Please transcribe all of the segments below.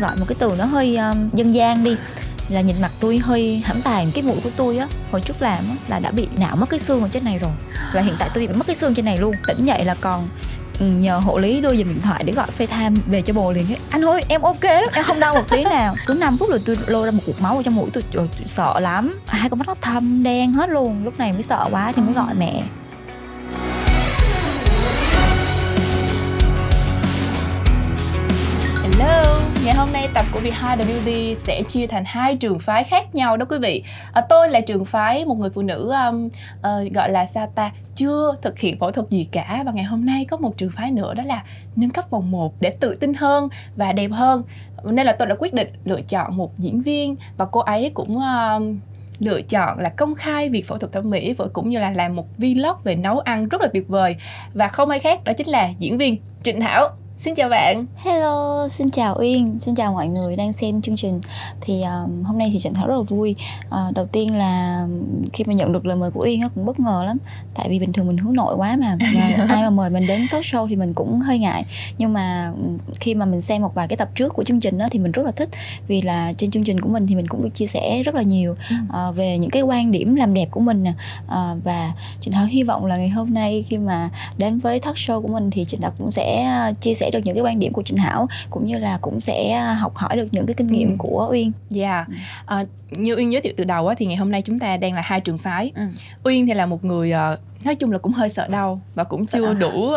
gọi một cái từ nó hơi um, dân gian đi. Là nhìn mặt tôi hơi hãm tài cái mũi của tôi á hồi trước làm á, là đã bị não mất cái xương ở trên này rồi. Và hiện tại tôi bị mất cái xương trên này luôn. Tỉnh dậy là còn ừ, nhờ hộ lý đưa dùm điện thoại để gọi FaceTime về cho bồ liền ấy. Anh ơi em ok lắm em không đau một tí nào. Cứ 5 phút rồi tôi lôi ra một cục máu ở trong mũi tôi, tôi, tôi sợ lắm. Hai con mắt nó thâm đen hết luôn. Lúc này mới sợ quá thì mới gọi mẹ. Hello, ngày hôm nay tập của Behind the sẽ chia thành hai trường phái khác nhau đó quý vị. À, tôi là trường phái một người phụ nữ um, uh, gọi là SATA chưa thực hiện phẫu thuật gì cả và ngày hôm nay có một trường phái nữa đó là nâng cấp vòng 1 để tự tin hơn và đẹp hơn. Nên là tôi đã quyết định lựa chọn một diễn viên và cô ấy cũng um, lựa chọn là công khai việc phẫu thuật thẩm mỹ và cũng như là làm một vlog về nấu ăn rất là tuyệt vời và không ai khác đó chính là diễn viên Trịnh Thảo Xin chào bạn. Hello, xin chào Uyên, xin chào mọi người đang xem chương trình. Thì um, hôm nay thì Trịnh Thảo rất là vui. Uh, đầu tiên là khi mà nhận được lời mời của Uyên nó cũng bất ngờ lắm. Tại vì bình thường mình hướng nội quá mà và ai mà mời mình đến talk show thì mình cũng hơi ngại. Nhưng mà khi mà mình xem một vài cái tập trước của chương trình đó thì mình rất là thích vì là trên chương trình của mình thì mình cũng được chia sẻ rất là nhiều uh, về những cái quan điểm làm đẹp của mình nè. Uh, và Trịnh Thảo hy vọng là ngày hôm nay khi mà đến với talk show của mình thì Trịnh Thảo cũng sẽ chia sẻ được những cái quan điểm của Trịnh Thảo cũng như là cũng sẽ học hỏi được những cái kinh nghiệm ừ. của Uyên. Dạ. Yeah. À, như Uyên giới thiệu từ đầu á thì ngày hôm nay chúng ta đang là hai trường phái. Ừ. Uyên thì là một người uh, nói chung là cũng hơi sợ đau và cũng chưa đủ uh,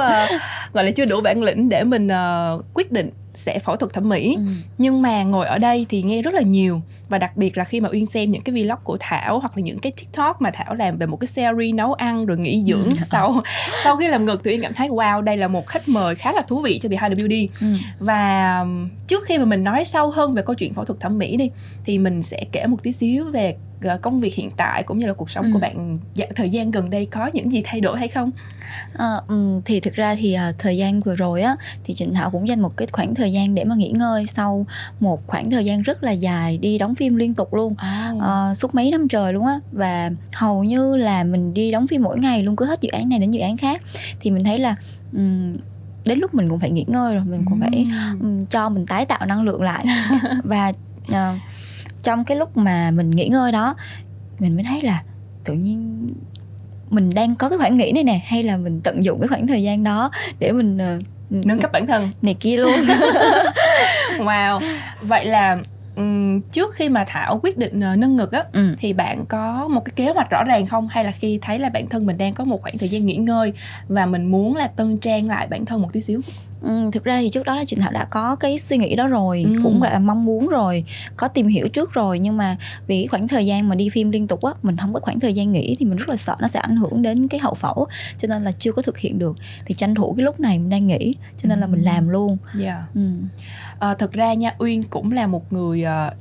gọi là chưa đủ bản lĩnh để mình uh, quyết định sẽ phẫu thuật thẩm mỹ ừ. nhưng mà ngồi ở đây thì nghe rất là nhiều và đặc biệt là khi mà uyên xem những cái vlog của thảo hoặc là những cái tiktok mà thảo làm về một cái series nấu ăn rồi nghỉ dưỡng ừ. sau sau khi làm ngực thì uyên cảm thấy wow đây là một khách mời khá là thú vị cho behind the beauty ừ. và trước khi mà mình nói sâu hơn về câu chuyện phẫu thuật thẩm mỹ đi thì mình sẽ kể một tí xíu về Ờ, công việc hiện tại cũng như là cuộc sống ừ. của bạn dạ, thời gian gần đây có những gì thay đổi hay không? À, thì thực ra thì uh, thời gian vừa rồi á thì Trịnh Thảo cũng dành một cái khoảng thời gian để mà nghỉ ngơi sau một khoảng thời gian rất là dài đi đóng phim liên tục luôn. Oh. uh, suốt mấy năm trời luôn á. Và hầu như là mình đi đóng phim mỗi ngày luôn cứ hết dự án này đến dự án khác. Thì mình thấy là um, đến lúc mình cũng phải nghỉ ngơi rồi mình cũng phải um, cho mình tái tạo năng lượng lại. Và uh, trong cái lúc mà mình nghỉ ngơi đó mình mới thấy là tự nhiên mình đang có cái khoảng nghỉ này nè hay là mình tận dụng cái khoảng thời gian đó để mình uh, nâng cấp bản thân. này kia luôn. Wow. Vậy là trước khi mà thảo quyết định uh, nâng ngực á ừ. thì bạn có một cái kế hoạch rõ ràng không hay là khi thấy là bản thân mình đang có một khoảng thời gian nghỉ ngơi và mình muốn là tân trang lại bản thân một tí xíu Ừ, thực ra thì trước đó là Trịnh Thảo đã có cái suy nghĩ đó rồi ừ. cũng là mong muốn rồi có tìm hiểu trước rồi nhưng mà vì cái khoảng thời gian mà đi phim liên tục á mình không có khoảng thời gian nghỉ thì mình rất là sợ nó sẽ ảnh hưởng đến cái hậu phẫu cho nên là chưa có thực hiện được thì tranh thủ cái lúc này mình đang nghỉ cho nên ừ. là mình làm luôn. Yeah. Dạ. Ừ. À, thực ra nha Uyên cũng là một người uh,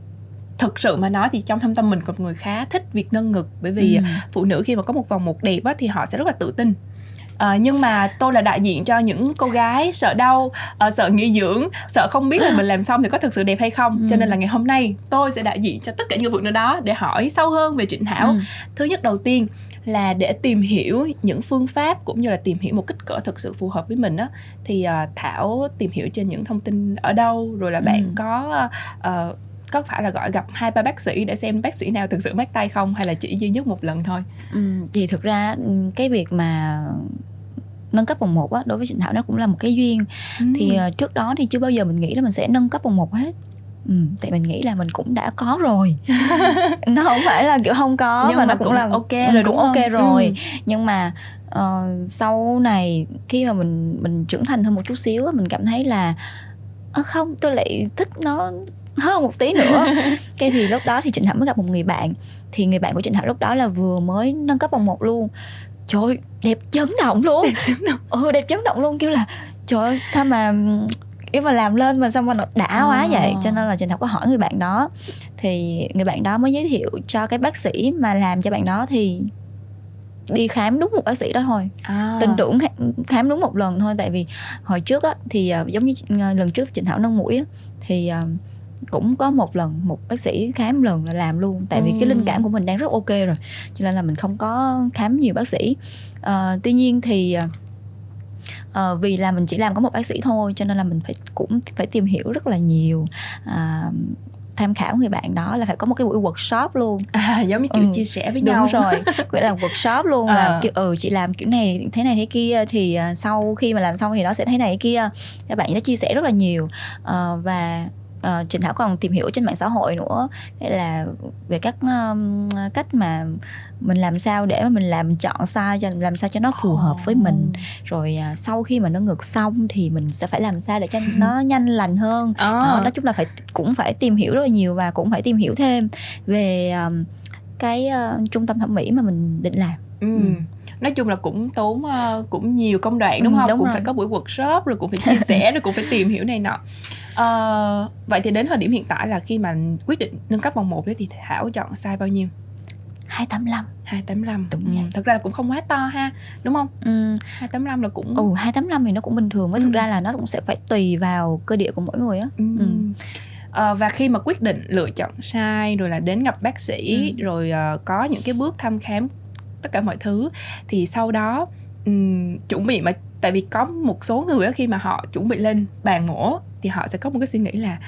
thực sự mà nói thì trong thâm tâm mình có một người khá thích việc nâng ngực bởi vì ừ. phụ nữ khi mà có một vòng một đẹp á, thì họ sẽ rất là tự tin à, nhưng mà tôi là đại diện cho những cô gái sợ đau à, sợ nghỉ dưỡng sợ không biết là mình làm xong thì có thực sự đẹp hay không ừ. cho nên là ngày hôm nay tôi sẽ đại diện cho tất cả những phụ nữ đó để hỏi sâu hơn về trịnh thảo ừ. thứ nhất đầu tiên là để tìm hiểu những phương pháp cũng như là tìm hiểu một kích cỡ thực sự phù hợp với mình á thì uh, thảo tìm hiểu trên những thông tin ở đâu rồi là bạn ừ. có uh, có phải là gọi gặp hai ba bác sĩ để xem bác sĩ nào thực sự mắc tay không hay là chỉ duy nhất một lần thôi ừ, thì thực ra cái việc mà nâng cấp vòng 1 á đối với Trịnh Thảo nó cũng là một cái duyên ừ. thì uh, trước đó thì chưa bao giờ mình nghĩ là mình sẽ nâng cấp vòng 1 hết Ừ, tại mình nghĩ là mình cũng đã có rồi. Nó không phải là kiểu không có nhưng mà, nó cũng, cũng là ok rồi cũng ok không? rồi. Ừ. nhưng mà uh, sau này khi mà mình mình trưởng thành hơn một chút xíu mình cảm thấy là không tôi lại thích nó hơn một tí nữa. Cái thì lúc đó thì trịnh thảo mới gặp một người bạn. Thì người bạn của trịnh thảo lúc đó là vừa mới nâng cấp vòng một luôn. Trời ơi, đẹp chấn động luôn. Đẹp chấn động. Ừ đẹp chấn động luôn kêu là trời ơi sao mà nếu mà làm lên mà sao mà nó đã quá à. vậy. Cho nên là trịnh thảo có hỏi người bạn đó. Thì người bạn đó mới giới thiệu cho cái bác sĩ mà làm cho bạn đó thì đi khám đúng một bác sĩ đó thôi. À. tin tưởng khám đúng một lần thôi. Tại vì hồi trước á thì uh, giống như uh, lần trước trịnh thảo nâng mũi á thì uh, cũng có một lần một bác sĩ khám lần là làm luôn. Tại vì ừ. cái linh cảm của mình đang rất ok rồi. Cho nên là mình không có khám nhiều bác sĩ. Uh, tuy nhiên thì uh, vì là mình chỉ làm có một bác sĩ thôi cho nên là mình phải cũng phải tìm hiểu rất là nhiều uh, tham khảo người bạn đó là phải có một cái buổi workshop luôn à, giống như kiểu ừ. chia sẻ với đúng nhau rồi gọi là workshop luôn à. là kiểu ừ chị làm kiểu này thế này thế kia thì uh, sau khi mà làm xong thì nó sẽ thế này thế kia các bạn sẽ chia sẻ rất là nhiều uh, và uh, Trịnh Thảo còn tìm hiểu trên mạng xã hội nữa. Hay là về các um, cách mà mình làm sao để mà mình làm chọn sai cho làm sao cho nó phù hợp với mình. Rồi uh, sau khi mà nó ngược xong thì mình sẽ phải làm sao để cho nó nhanh lành hơn. Oh. đó, nói chung là phải cũng phải tìm hiểu rất là nhiều và cũng phải tìm hiểu thêm về um, cái uh, trung tâm thẩm mỹ mà mình định làm. Ừ. Ừ. Nói chung là cũng tốn uh, cũng nhiều công đoạn đúng ừ, không? đúng cũng rồi. phải có buổi workshop rồi cũng phải chia sẻ rồi cũng phải tìm hiểu này nọ uh, vậy thì đến thời điểm hiện tại là khi mà quyết định nâng cấp vòng một đấy thì thảo chọn size bao nhiêu 285 285 Đúng ừ. Thật ra là cũng không quá to ha Đúng không? Ừ. 285 là cũng Ừ 285 thì nó cũng bình thường Với ừ. thực ra là nó cũng sẽ phải tùy vào cơ địa của mỗi người á ừ. ừ. À, và khi mà quyết định lựa chọn sai rồi là đến gặp bác sĩ ừ. rồi uh, có những cái bước thăm khám tất cả mọi thứ thì sau đó um, chuẩn bị mà tại vì có một số người đó, khi mà họ chuẩn bị lên bàn mổ thì họ sẽ có một cái suy nghĩ là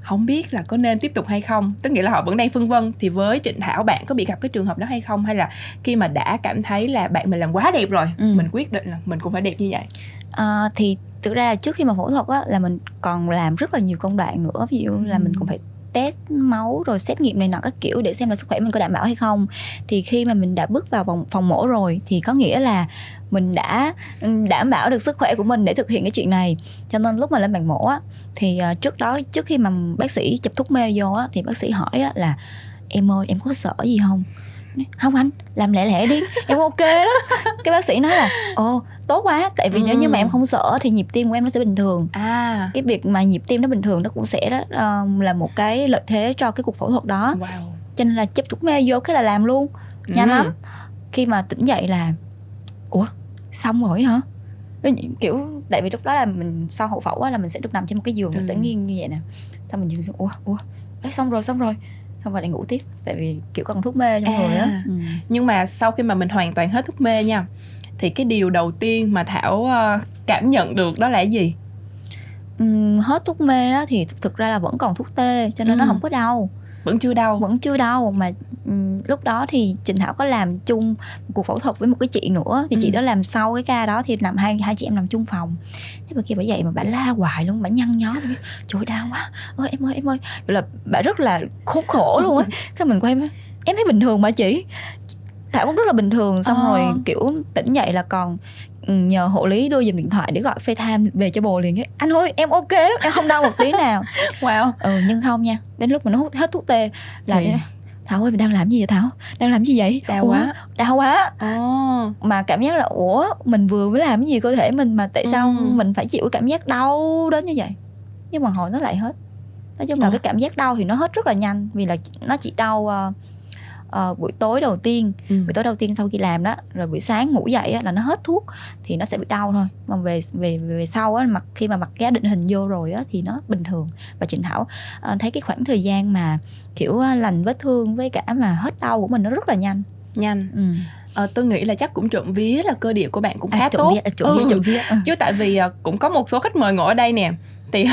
không biết là có nên tiếp tục hay không tức nghĩa là họ vẫn đang phân vân thì với trịnh thảo bạn có bị gặp cái trường hợp đó hay không hay là khi mà đã cảm thấy là bạn mình làm quá đẹp rồi ừ. mình quyết định là mình cũng phải đẹp như vậy à, thì thực ra là trước khi mà phẫu thuật á là mình còn làm rất là nhiều công đoạn nữa ví dụ ừ. là mình cũng phải test máu rồi xét nghiệm này nọ các kiểu để xem là sức khỏe mình có đảm bảo hay không. Thì khi mà mình đã bước vào phòng, phòng mổ rồi thì có nghĩa là mình đã ừ, đảm bảo được sức khỏe của mình để thực hiện cái chuyện này. Cho nên lúc mà lên bàn mổ á thì ờ, trước đó trước khi mà bác sĩ chụp thuốc mê vô á thì bác sĩ hỏi á là em ơi em có sợ gì không? Không anh làm lẹ lẹ đi em ok đó cái bác sĩ nói là ồ tốt quá tại vì ừ. nếu như mà em không sợ thì nhịp tim của em nó sẽ bình thường à cái việc mà nhịp tim nó bình thường nó cũng sẽ uh, là một cái lợi thế cho cái cuộc phẫu thuật đó wow. cho nên là chấp thuốc mê vô cái là làm luôn nhanh ừ. lắm khi mà tỉnh dậy là ủa xong rồi hả kiểu tại vì lúc đó là mình sau hậu phẫu á, là mình sẽ được nằm trên một cái giường ừ. nó sẽ nghiêng như vậy nè xong mình dừng ủa ủa ấy xong rồi xong rồi xong rồi lại ngủ tiếp tại vì kiểu còn thuốc mê trong à, người á. Ừ. nhưng mà sau khi mà mình hoàn toàn hết thuốc mê nha thì cái điều đầu tiên mà thảo uh, cảm nhận được đó là gì? Uhm, hết thuốc mê á, thì thực ra là vẫn còn thuốc tê cho nên ừ. nó không có đau. Vẫn chưa đau. Vẫn chưa đau mà um, lúc đó thì Trình Thảo có làm chung một cuộc phẫu thuật với một cái chị nữa thì ừ. chị đó làm sau cái ca đó thì làm hai hai chị em làm chung phòng. Thế mà kia bà dậy mà bà la hoài luôn bà nhăn nhó trời đau quá. Ơi em ơi em ơi. Là bà rất là khốn khổ luôn á. Sao mình quay em thấy bình thường mà chị. Thảo cũng rất là bình thường xong à. rồi kiểu tỉnh dậy là còn ừ, nhờ hộ lý đưa dùm điện thoại để gọi tham về cho bồ liền ấy. Anh ơi em ok lắm em không đau một tí nào. Wow. Ừ nhưng không nha đến lúc mà nó hết thuốc tê là thì... Thảo ơi mình đang làm gì vậy Thảo đang làm gì vậy đau ủa, quá đau quá oh. mà cảm giác là ủa mình vừa mới làm cái gì cơ thể mình mà tại sao ừ. mình phải chịu cảm giác đau đến như vậy nhưng mà hồi nó lại hết nói chung là ừ. cái cảm giác đau thì nó hết rất là nhanh vì là nó chỉ đau uh, uh, buổi tối đầu tiên ừ. buổi tối đầu tiên sau khi làm đó rồi buổi sáng ngủ dậy á, là nó hết thuốc thì nó sẽ bị đau thôi mà về về về sau á mặt khi mà mặt ghé định hình vô rồi á thì nó bình thường và Trịnh Thảo uh, thấy cái khoảng thời gian mà kiểu uh, lành vết thương với cả mà hết đau của mình nó rất là nhanh nhanh ừ. à, tôi nghĩ là chắc cũng trộm vía là cơ địa của bạn cũng khá à, tốt vía, trộm vía, ừ. trộm vía. Ừ. chứ tại vì cũng có một số khách mời ngồi ở đây nè thì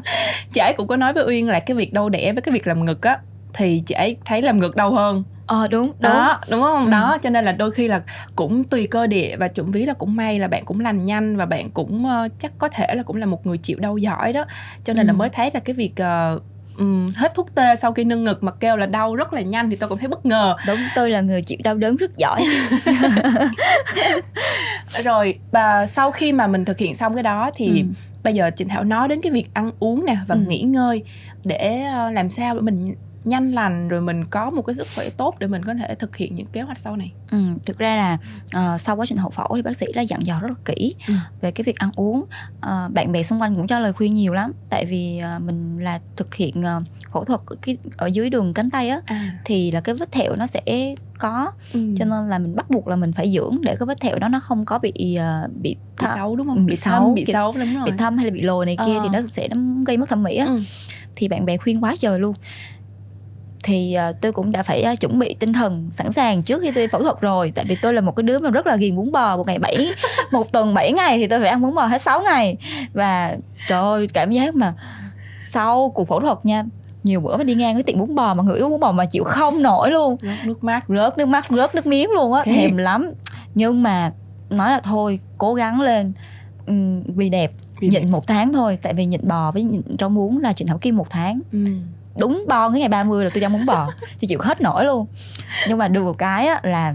chị ấy cũng có nói với uyên là cái việc đau đẻ với cái việc làm ngực á thì chị ấy thấy làm ngực đau hơn ờ đúng đó đúng, đúng không ừ. đó cho nên là đôi khi là cũng tùy cơ địa và chuẩn ví là cũng may là bạn cũng lành nhanh và bạn cũng uh, chắc có thể là cũng là một người chịu đau giỏi đó cho nên ừ. là mới thấy là cái việc uh, um, hết thuốc tê sau khi nâng ngực mà kêu là đau rất là nhanh thì tôi cũng thấy bất ngờ đúng tôi là người chịu đau đớn rất giỏi rồi và sau khi mà mình thực hiện xong cái đó thì ừ. bây giờ Trịnh Thảo nói đến cái việc ăn uống nè và ừ. nghỉ ngơi để uh, làm sao để mình nhanh lành rồi mình có một cái sức khỏe tốt để mình có thể thực hiện những kế hoạch sau này ừ, thực ra là uh, sau quá trình hậu phẫu thì bác sĩ đã dặn dò rất là kỹ ừ. về cái việc ăn uống uh, bạn bè xung quanh cũng cho lời khuyên nhiều lắm tại vì uh, mình là thực hiện uh, phẫu thuật ở, cái, ở dưới đường cánh tay á à. thì là cái vết thẹo nó sẽ có ừ. cho nên là mình bắt buộc là mình phải dưỡng để cái vết thẹo đó nó không có bị uh, bị, th- bị xấu đúng không bị, bị xấu bị xấu đúng rồi bị thâm hay là bị lồi này kia ờ. thì nó sẽ nó gây mất thẩm mỹ á ừ. thì bạn bè khuyên quá trời luôn thì uh, tôi cũng đã phải uh, chuẩn bị tinh thần sẵn sàng trước khi tôi phẫu thuật rồi. Tại vì tôi là một cái đứa mà rất là ghiền bún bò một ngày 7 một tuần 7 ngày thì tôi phải ăn bún bò hết 6 ngày. Và trời ơi cảm giác mà sau cuộc phẫu thuật nha nhiều bữa mà đi ngang cái tiệm bún bò mà ngửi bún bò mà chịu không nổi luôn. Rớt nước mắt. Rớt nước mắt rớt nước miếng luôn á thèm lắm. Nhưng mà nói là thôi cố gắng lên uhm, vì đẹp vì nhịn đẹp. một tháng thôi. Tại vì nhịn bò với nhịn rau muống là chuyện thảo kim một tháng. Ừ. đúng bo cái ngày 30 là tôi ăn bún bò. Tôi chịu hết nổi luôn. Nhưng mà được một cái á, là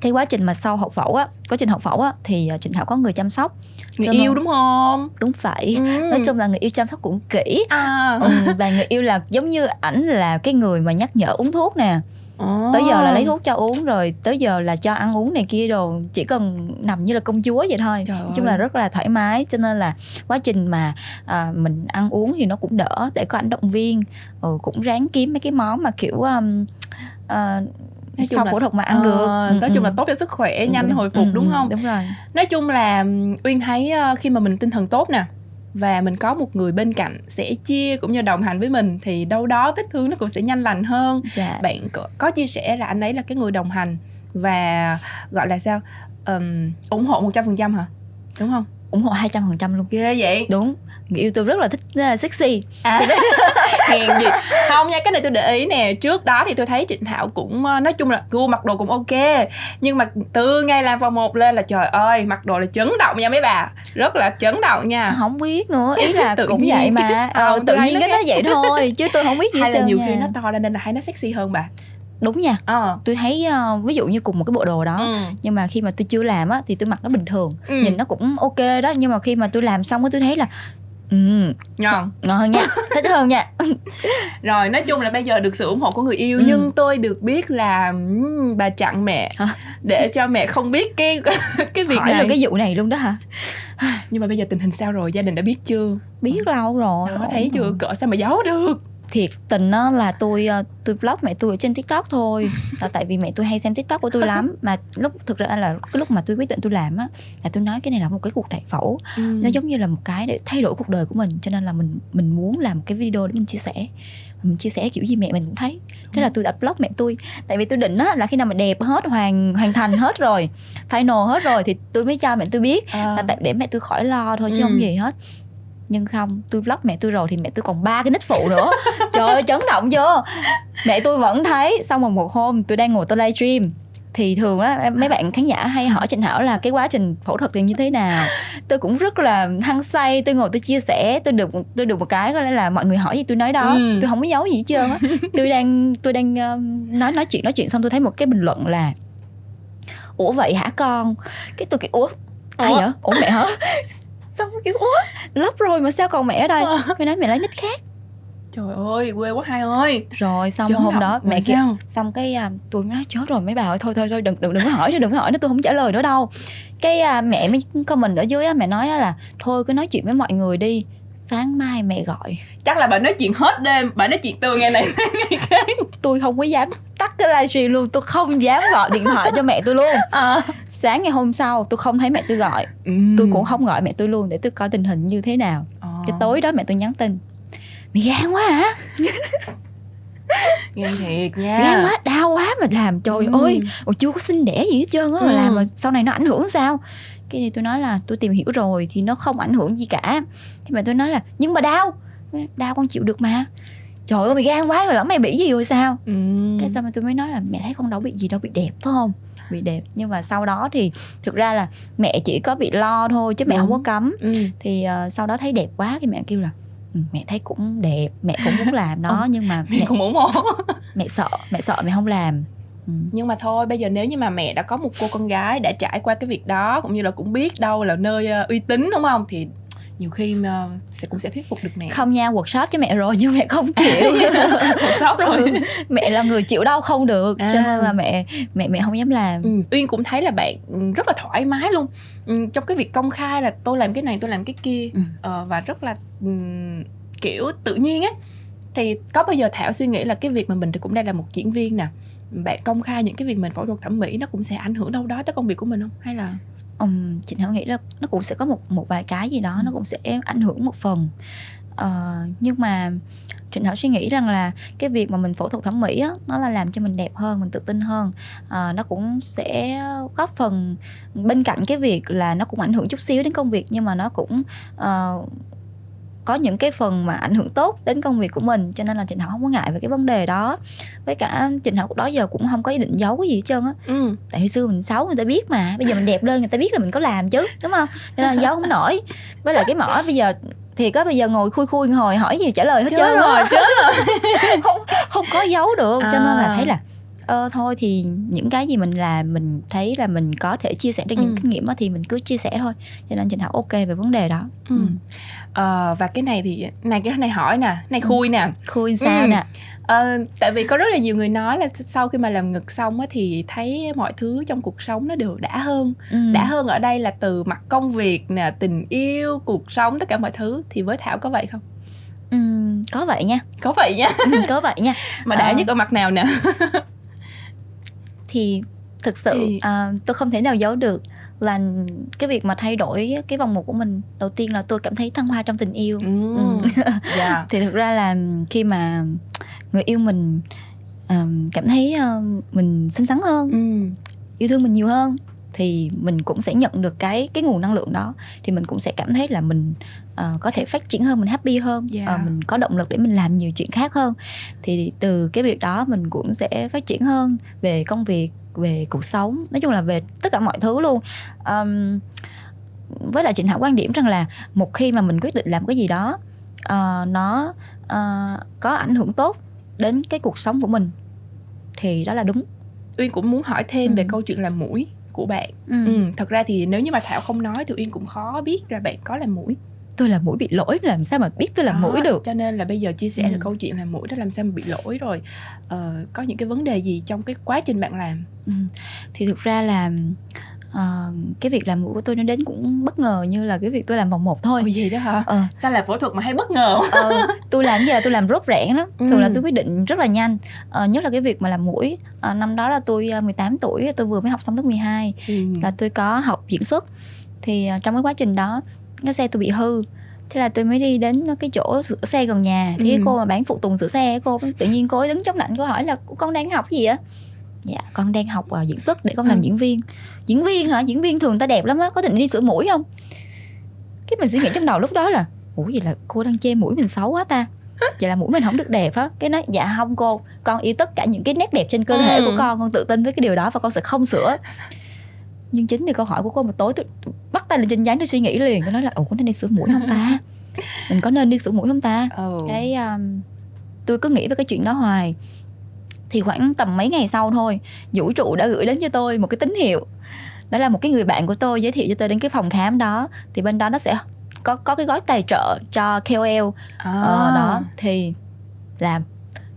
cái quá trình mà sau hậu phẫu á quá trình hậu phẫu á thì à, trịnh thảo có người chăm sóc. Người yêu đúng không? Đúng vậy. Ừ. nói chung là người yêu chăm sóc cũng kỹ. À. ừ, và người yêu là giống như ảnh là cái người mà nhắc nhở uống thuốc nè Oh. tới giờ là lấy thuốc cho uống rồi tới giờ là cho ăn uống này kia đồ chỉ cần nằm như là công chúa vậy thôi. Trời nói chung là rất là thoải mái cho nên là quá trình mà à, mình ăn uống thì nó cũng đỡ để có ảnh động viên. Ừ, cũng ráng kiếm mấy cái món mà kiểu um, uh, nói chung sau phẫu thuật mà ăn uh, được. ừ, nói chung là tốt cho sức khỏe ừ, nhanh hồi phục ừ, đúng không? đúng rồi. Nói chung là uyên thấy khi mà mình tinh thần tốt nè và mình có một người bên cạnh sẽ chia cũng như đồng hành với mình thì đâu đó vết thương nó cũng sẽ nhanh lành hơn. Dạ. bạn có, có chia sẻ là anh ấy là cái người đồng hành và gọi là sao um, ủng hộ một trăm phần trăm hả? Đúng không? Ủng hộ hai trăm phần trăm luôn. Ghê vậy. Đúng người yêu tôi rất là thích uh, sexy. À. hèn gì. Không nha cái này tôi để ý nè. Trước đó thì tôi thấy trịnh thảo cũng uh, nói chung là gu mặc đồ cũng ok. Nhưng mà từ ngày làm vòng một lên là trời ơi mặc đồ là chấn động nha mấy bà. Rất là chấn động nha. Không biết nữa. Ý là tự cũng nhiên. vậy mà. Ờ, tự nhiên cái nó vậy thôi chứ tôi không biết gì hay là nhiều nha. khi nó to ra nên là thấy nó sexy hơn bà. Đúng nha. Ờ. tôi thấy uh, ví dụ như cùng một cái bộ đồ đó ừ. nhưng mà khi mà tôi chưa làm á thì tôi mặc nó bình thường. Ừ. nhìn nó cũng ok đó nhưng mà khi mà tôi làm xong á tôi thấy là Ừ. ngon. ngon hơn nha. Thích hơn nha. Rồi nói chung là bây giờ được sự ủng hộ của người yêu ừ. nhưng tôi được biết là um, bà chặn mẹ hả? để cho mẹ không biết cái cái việc Hỏi này. là cái vụ này luôn đó hả? Nhưng mà bây giờ tình hình sao rồi? Gia đình đã biết chưa? Biết lâu rồi. Đó, thấy chưa? Cỡ sao mà giấu được thiệt tình á là tôi ờ, tôi vlog mẹ tôi ở trên tiktok thôi. Là tại vì mẹ tôi hay xem tiktok của tôi lắm. Mà lúc thực ra là cái lúc mà tôi quyết định tôi làm á là tôi nói cái này là một cái cuộc đại phẫu. Ừ. nó giống như là một cái để thay đổi cuộc đời của mình. Cho nên là mình mình muốn làm cái video để mình chia sẻ. Mình chia sẻ kiểu gì mẹ mình cũng thấy. Thế là tôi đặt vlog mẹ tôi. Tại vì tôi định á là khi nào mà đẹp hết hoàn hoàn thành hết rồi final hết rồi thì tôi mới cho mẹ tôi biết. À. là tại để mẹ tôi khỏi lo thôi chứ ừ. không gì hết nhưng không tôi vlog mẹ tôi rồi thì mẹ tôi còn ba cái nick phụ nữa. Trời ơi chấn động chưa? Mẹ tôi vẫn thấy xong rồi một hôm tôi đang ngồi tôi livestream thì thường á mấy bạn khán giả hay hỏi Trịnh Thảo là cái quá trình phẫu thuật là như thế nào? Tôi cũng rất là hăng say tôi ngồi tôi chia sẻ tôi được tôi được một cái có lẽ là mọi người hỏi gì tôi nói đó. Ừ. tôi không có giấu gì hết trơn á. Tôi đang tôi đang uh, nói nói chuyện nói chuyện xong tôi thấy một cái bình luận là ủa vậy hả con? Cái tôi kiểu ủa? Ai vậy? Ủa mẹ hả xong kiểu ủa? Lấp rồi mà sao còn mẹ ở đây? À. mẹ nói mẹ lấy nick khác. Trời ơi quê quá hai ơi. Rồi xong Chốn hôm đó mẹ kia xong cái uh, tôi mới nói chết rồi mấy bà ơi thôi thôi thôi đừng đừng đừng có hỏi nữa đừng có hỏi nữa tôi không trả lời nữa đâu. Cái uh, mẹ mới comment ở dưới á mẹ nói là thôi cứ nói chuyện với mọi người đi sáng mai mẹ gọi chắc là bà nói chuyện hết đêm bà nói chuyện từ ngày này ngày khác tôi không có dám tắt cái livestream luôn tôi không dám gọi điện thoại cho mẹ tôi luôn à. sáng ngày hôm sau tôi không thấy mẹ tôi gọi ừ. tôi cũng không gọi mẹ tôi luôn để tôi coi tình hình như thế nào à. cái tối đó mẹ tôi nhắn tin mày gan quá hả gan thiệt nha gan quá đau quá mà làm trời ừ. ơi ồ chưa có sinh đẻ gì hết trơn á ừ. làm mà sau này nó ảnh hưởng sao cái thì tôi nói là tôi tìm hiểu rồi thì nó không ảnh hưởng gì cả. Thì mà tôi nói là nhưng mà đau. Đau con chịu được mà. Trời ơi mày gan quá rồi lỡ mày bị gì rồi sao? Ừ. cái xong mà tôi mới nói là mẹ thấy con đâu bị gì đâu bị đẹp phải không? Bị đẹp. Nhưng mà sau đó thì thực ra là mẹ chỉ có bị lo thôi chứ mẹ Đúng. không có cấm. Ừ. thì uh, sau đó thấy đẹp quá thì mẹ kêu là ừ, mẹ thấy cũng đẹp mẹ cũng muốn làm nó nhưng mà mẹ, mẹ không ủng hộ. mẹ sợ mẹ sợ mẹ không làm Ừ. nhưng mà thôi bây giờ nếu như mà mẹ đã có một cô con gái đã trải qua cái việc đó cũng như là cũng biết đâu là nơi uh, uy tín đúng không thì nhiều khi mà sẽ cũng sẽ thuyết phục được mẹ không nha workshop cho mẹ rồi nhưng mẹ không chịu workshop rồi ừ, mẹ là người chịu đau không được à. cho nên là mẹ mẹ mẹ không dám làm ừ. uyên cũng thấy là bạn rất là thoải mái luôn ừ, trong cái việc công khai là tôi làm cái này tôi làm cái kia ừ. ờ, và rất là um, kiểu tự nhiên á thì có bao giờ thảo suy nghĩ là cái việc mà mình thì cũng đang là một diễn viên nè bạn công khai những cái việc mình phẫu thuật thẩm mỹ nó cũng sẽ ảnh hưởng đâu đó tới công việc của mình không? Hay là um, chị thảo nghĩ là nó cũng sẽ có một một vài cái gì đó nó cũng sẽ ảnh hưởng một phần. Uh, nhưng mà Trịnh Thảo suy nghĩ rằng là cái việc mà mình phẫu thuật thẩm mỹ á, nó là làm cho mình đẹp hơn, mình tự tin hơn. À, nó cũng sẽ góp phần bên cạnh cái việc là nó cũng ảnh hưởng chút xíu đến công việc nhưng mà nó cũng uh, có những cái phần mà ảnh hưởng tốt đến công việc của mình cho nên là Trịnh Thảo không có ngại về cái vấn đề đó. Với cả Trịnh Thảo đó giờ cũng không có ý định giấu cái gì hết trơn á. Ừ. tại hồi xưa mình xấu người ta biết mà bây giờ mình đẹp lên người ta biết là mình có làm chứ đúng không? Cho nên là giấu không nổi. Với lại cái mỏ bây giờ thì có bây giờ ngồi khui khui hồi hỏi gì trả lời hết trơn rồi chết rồi. Không không có giấu được à. cho nên là thấy là ờ thôi thì những cái gì mình làm mình thấy là mình có thể chia sẻ được ừ. những kinh nghiệm đó thì mình cứ chia sẻ thôi cho nên trình thảo ok về vấn đề đó ừ. Ừ. Ờ, và cái này thì này cái này hỏi nè này ừ. khui nè khui sao ừ. nè Ờ, tại vì có rất là nhiều người nói là sau khi mà làm ngực xong á thì thấy mọi thứ trong cuộc sống nó đều đã hơn ừ. đã hơn ở đây là từ mặt công việc nè tình yêu cuộc sống tất cả mọi thứ thì với thảo có vậy không ừ, có vậy nha có vậy nha ừ, có vậy nha mà đã ờ... nhất ở mặt nào nè thì thực sự uh, tôi không thể nào giấu được là cái việc mà thay đổi cái vòng một của mình đầu tiên là tôi cảm thấy thăng hoa trong tình yêu ừ. ừ. yeah. Dạ. thì thực ra là khi mà người yêu mình uh, cảm thấy uh, mình xinh xắn hơn ừ. yêu thương mình nhiều hơn thì mình cũng sẽ nhận được cái cái nguồn năng lượng đó. Thì mình cũng sẽ cảm thấy là mình uh, có thể phát triển hơn mình happy hơn yeah. uh, mình có động lực để mình làm nhiều chuyện khác hơn. Thì từ cái việc đó mình cũng sẽ phát triển hơn về công việc về cuộc sống nói chung là về tất cả mọi thứ luôn. Um, với lại trịnh thảo quan điểm rằng là một khi mà mình quyết định làm cái gì đó uh, nó uh, có ảnh hưởng tốt đến cái cuộc sống của mình thì đó là đúng. Uyên cũng muốn hỏi thêm ừ. về câu chuyện làm mũi của bạn ừ. Ừ, thật ra thì nếu như mà thảo không nói thì uyên cũng khó biết là bạn có làm mũi tôi là mũi bị lỗi làm sao mà biết tôi là mũi được cho nên là bây giờ chia sẻ ừ. được câu chuyện là mũi đó làm sao mà bị lỗi rồi uh, có những cái vấn đề gì trong cái quá trình bạn làm ừ. thì thực ra là uh, cái việc làm mũi của tôi nó đến cũng bất ngờ như là cái việc tôi làm vòng một thôi. Ồ gì đó hả? Ờ. sao là phẫu thuật mà hay bất ngờ ờ, tôi làm giờ tôi làm rốt rẽn lắm. Thường ừ. là tôi quyết định rất là nhanh. Uh, nhất là cái việc mà làm mũi. Uh, năm đó là tôi 18 tuổi tôi vừa mới học xong lớp 12 ừ. là tôi có học diễn xuất. Thì uh, trong cái quá trình đó cái xe tôi bị hư. Thế là tôi mới đi đến cái chỗ sửa xe gần nhà. Thì ừ. cô mà bán phụ tùng sửa xe cô tự nhiên cô ấy đứng chống lạnh cô hỏi là con đang học gì á dạ con đang học uh, diễn xuất để con làm ừ. diễn viên. Diễn viên hả? Diễn viên thường ta đẹp lắm á có thể đi sửa mũi không? Cái mình suy nghĩ trong đầu lúc đó là ủa vậy là cô đang chê mũi mình xấu quá ta. Vậy là mũi mình không được đẹp á. Cái nói dạ không cô con yêu tất cả những cái nét đẹp trên cơ thể ừ. của con con tự tin với cái điều đó và con sẽ không sửa. Nhưng chính vì câu hỏi của cô một tối tôi bắt tay lên trên dáng tôi suy nghĩ liền tôi nói là ủa có nên đi sửa mũi không ta? Mình có nên đi sửa mũi không ta? Ừ. cái um, tôi cứ nghĩ về cái chuyện đó hoài thì khoảng tầm mấy ngày sau thôi vũ trụ đã gửi đến cho tôi một cái tín hiệu. Đó là một cái người bạn của tôi giới thiệu cho tôi đến cái phòng khám đó thì bên đó nó sẽ có có cái gói tài trợ cho KOL à. ờ, đó thì làm.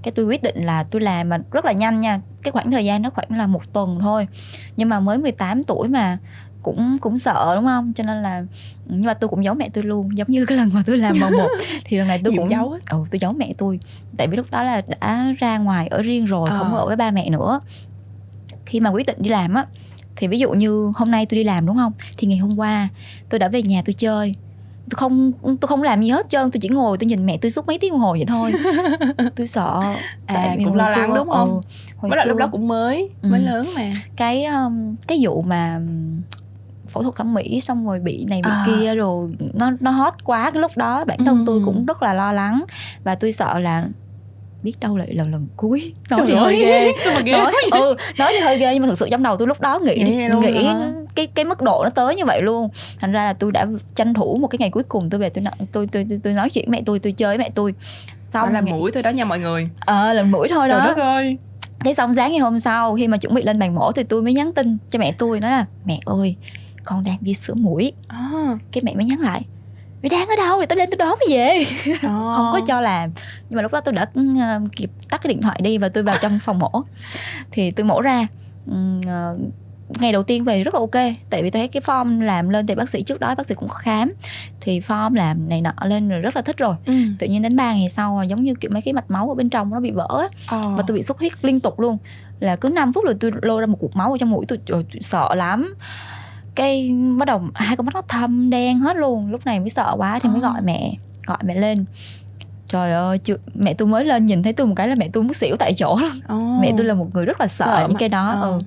Cái tôi quyết định là tôi làm mà rất là nhanh nha cái khoảng thời gian nó khoảng là một tuần thôi. Nhưng mà mới 18 tuổi mà cũng cũng sợ đúng không? Cho nên là nhưng mà tôi cũng giấu mẹ tôi luôn giống như cái lần mà tôi làm màu một. Thì lần này tôi cũng giấu ừ tôi giấu mẹ tôi. Tại vì lúc đó là đã ra ngoài ở riêng rồi à. không ở với ba mẹ nữa. Khi mà quyết định đi làm á thì ví dụ như hôm nay tôi đi làm đúng không? Thì ngày hôm qua tôi đã về nhà tôi chơi. Tôi không tôi không làm gì hết trơn tôi chỉ ngồi tôi nhìn mẹ tôi suốt mấy tiếng đồng hồ vậy thôi. Tôi sợ à, tại vì cũng lo lắng đúng không? ừ, hồi xưa, lúc đó cũng mới ừ. mới lớn mà. Cái um, cái vụ mà phẫu thuật thẩm mỹ xong rồi bị này bị à. kia rồi nó nó hot quá cái lúc đó. Bản thân ừ. tôi cũng rất là lo lắng và tôi sợ là biết đâu lại lần lần cuối. Nói thì hơi ghê. nói ừ nói thì hơi ghê nhưng mà thực sự trong đầu tôi lúc đó nghĩ nghĩ cái cái mức độ nó tới như vậy luôn. Thành ra là tôi đã tranh thủ một cái ngày cuối cùng tôi về tôi tôi tôi tôi, tôi nói chuyện mẹ tôi tôi chơi với mẹ tôi. Xong là mũi thôi đó nha mọi người. Ờ à, lần mũi thôi Trời đó. đất ơi. Thế xong sáng ngày hôm sau khi mà chuẩn bị lên bàn mổ thì tôi mới nhắn tin cho mẹ tôi nói là mẹ ơi con đang đi sửa mũi. À. cái mẹ mới nhắn lại mày đang ở đâu? Thì tao lên tôi đón mày về. À. không có cho làm. Nhưng mà lúc đó tôi đã uh, kịp tắt cái điện thoại đi và tôi vào trong phòng mổ. Thì tôi mổ ra uh, ngày đầu tiên về rất là ok. Tại vì tôi thấy cái form làm lên thì bác sĩ trước đó bác sĩ cũng khám. Thì form làm này nọ lên rồi rất là thích rồi. Ừ. tự nhiên đến ba ngày sau giống như kiểu mấy cái mạch máu ở bên trong nó bị vỡ á. Ờ. và tôi bị xuất huyết liên tục luôn. Là cứ 5 phút rồi tôi lôi ra một cục máu ở trong mũi tôi, tôi, tôi sợ lắm cái bắt đầu hai con mắt nó thâm đen hết luôn lúc này mới sợ quá thì mới ờ. gọi mẹ gọi mẹ lên trời ơi chưa, mẹ tôi mới lên nhìn thấy tôi một cái là mẹ tôi muốn xỉu tại chỗ oh. mẹ tôi là một người rất là sợ, Sợ những mà. cái đó Ờ. ừ.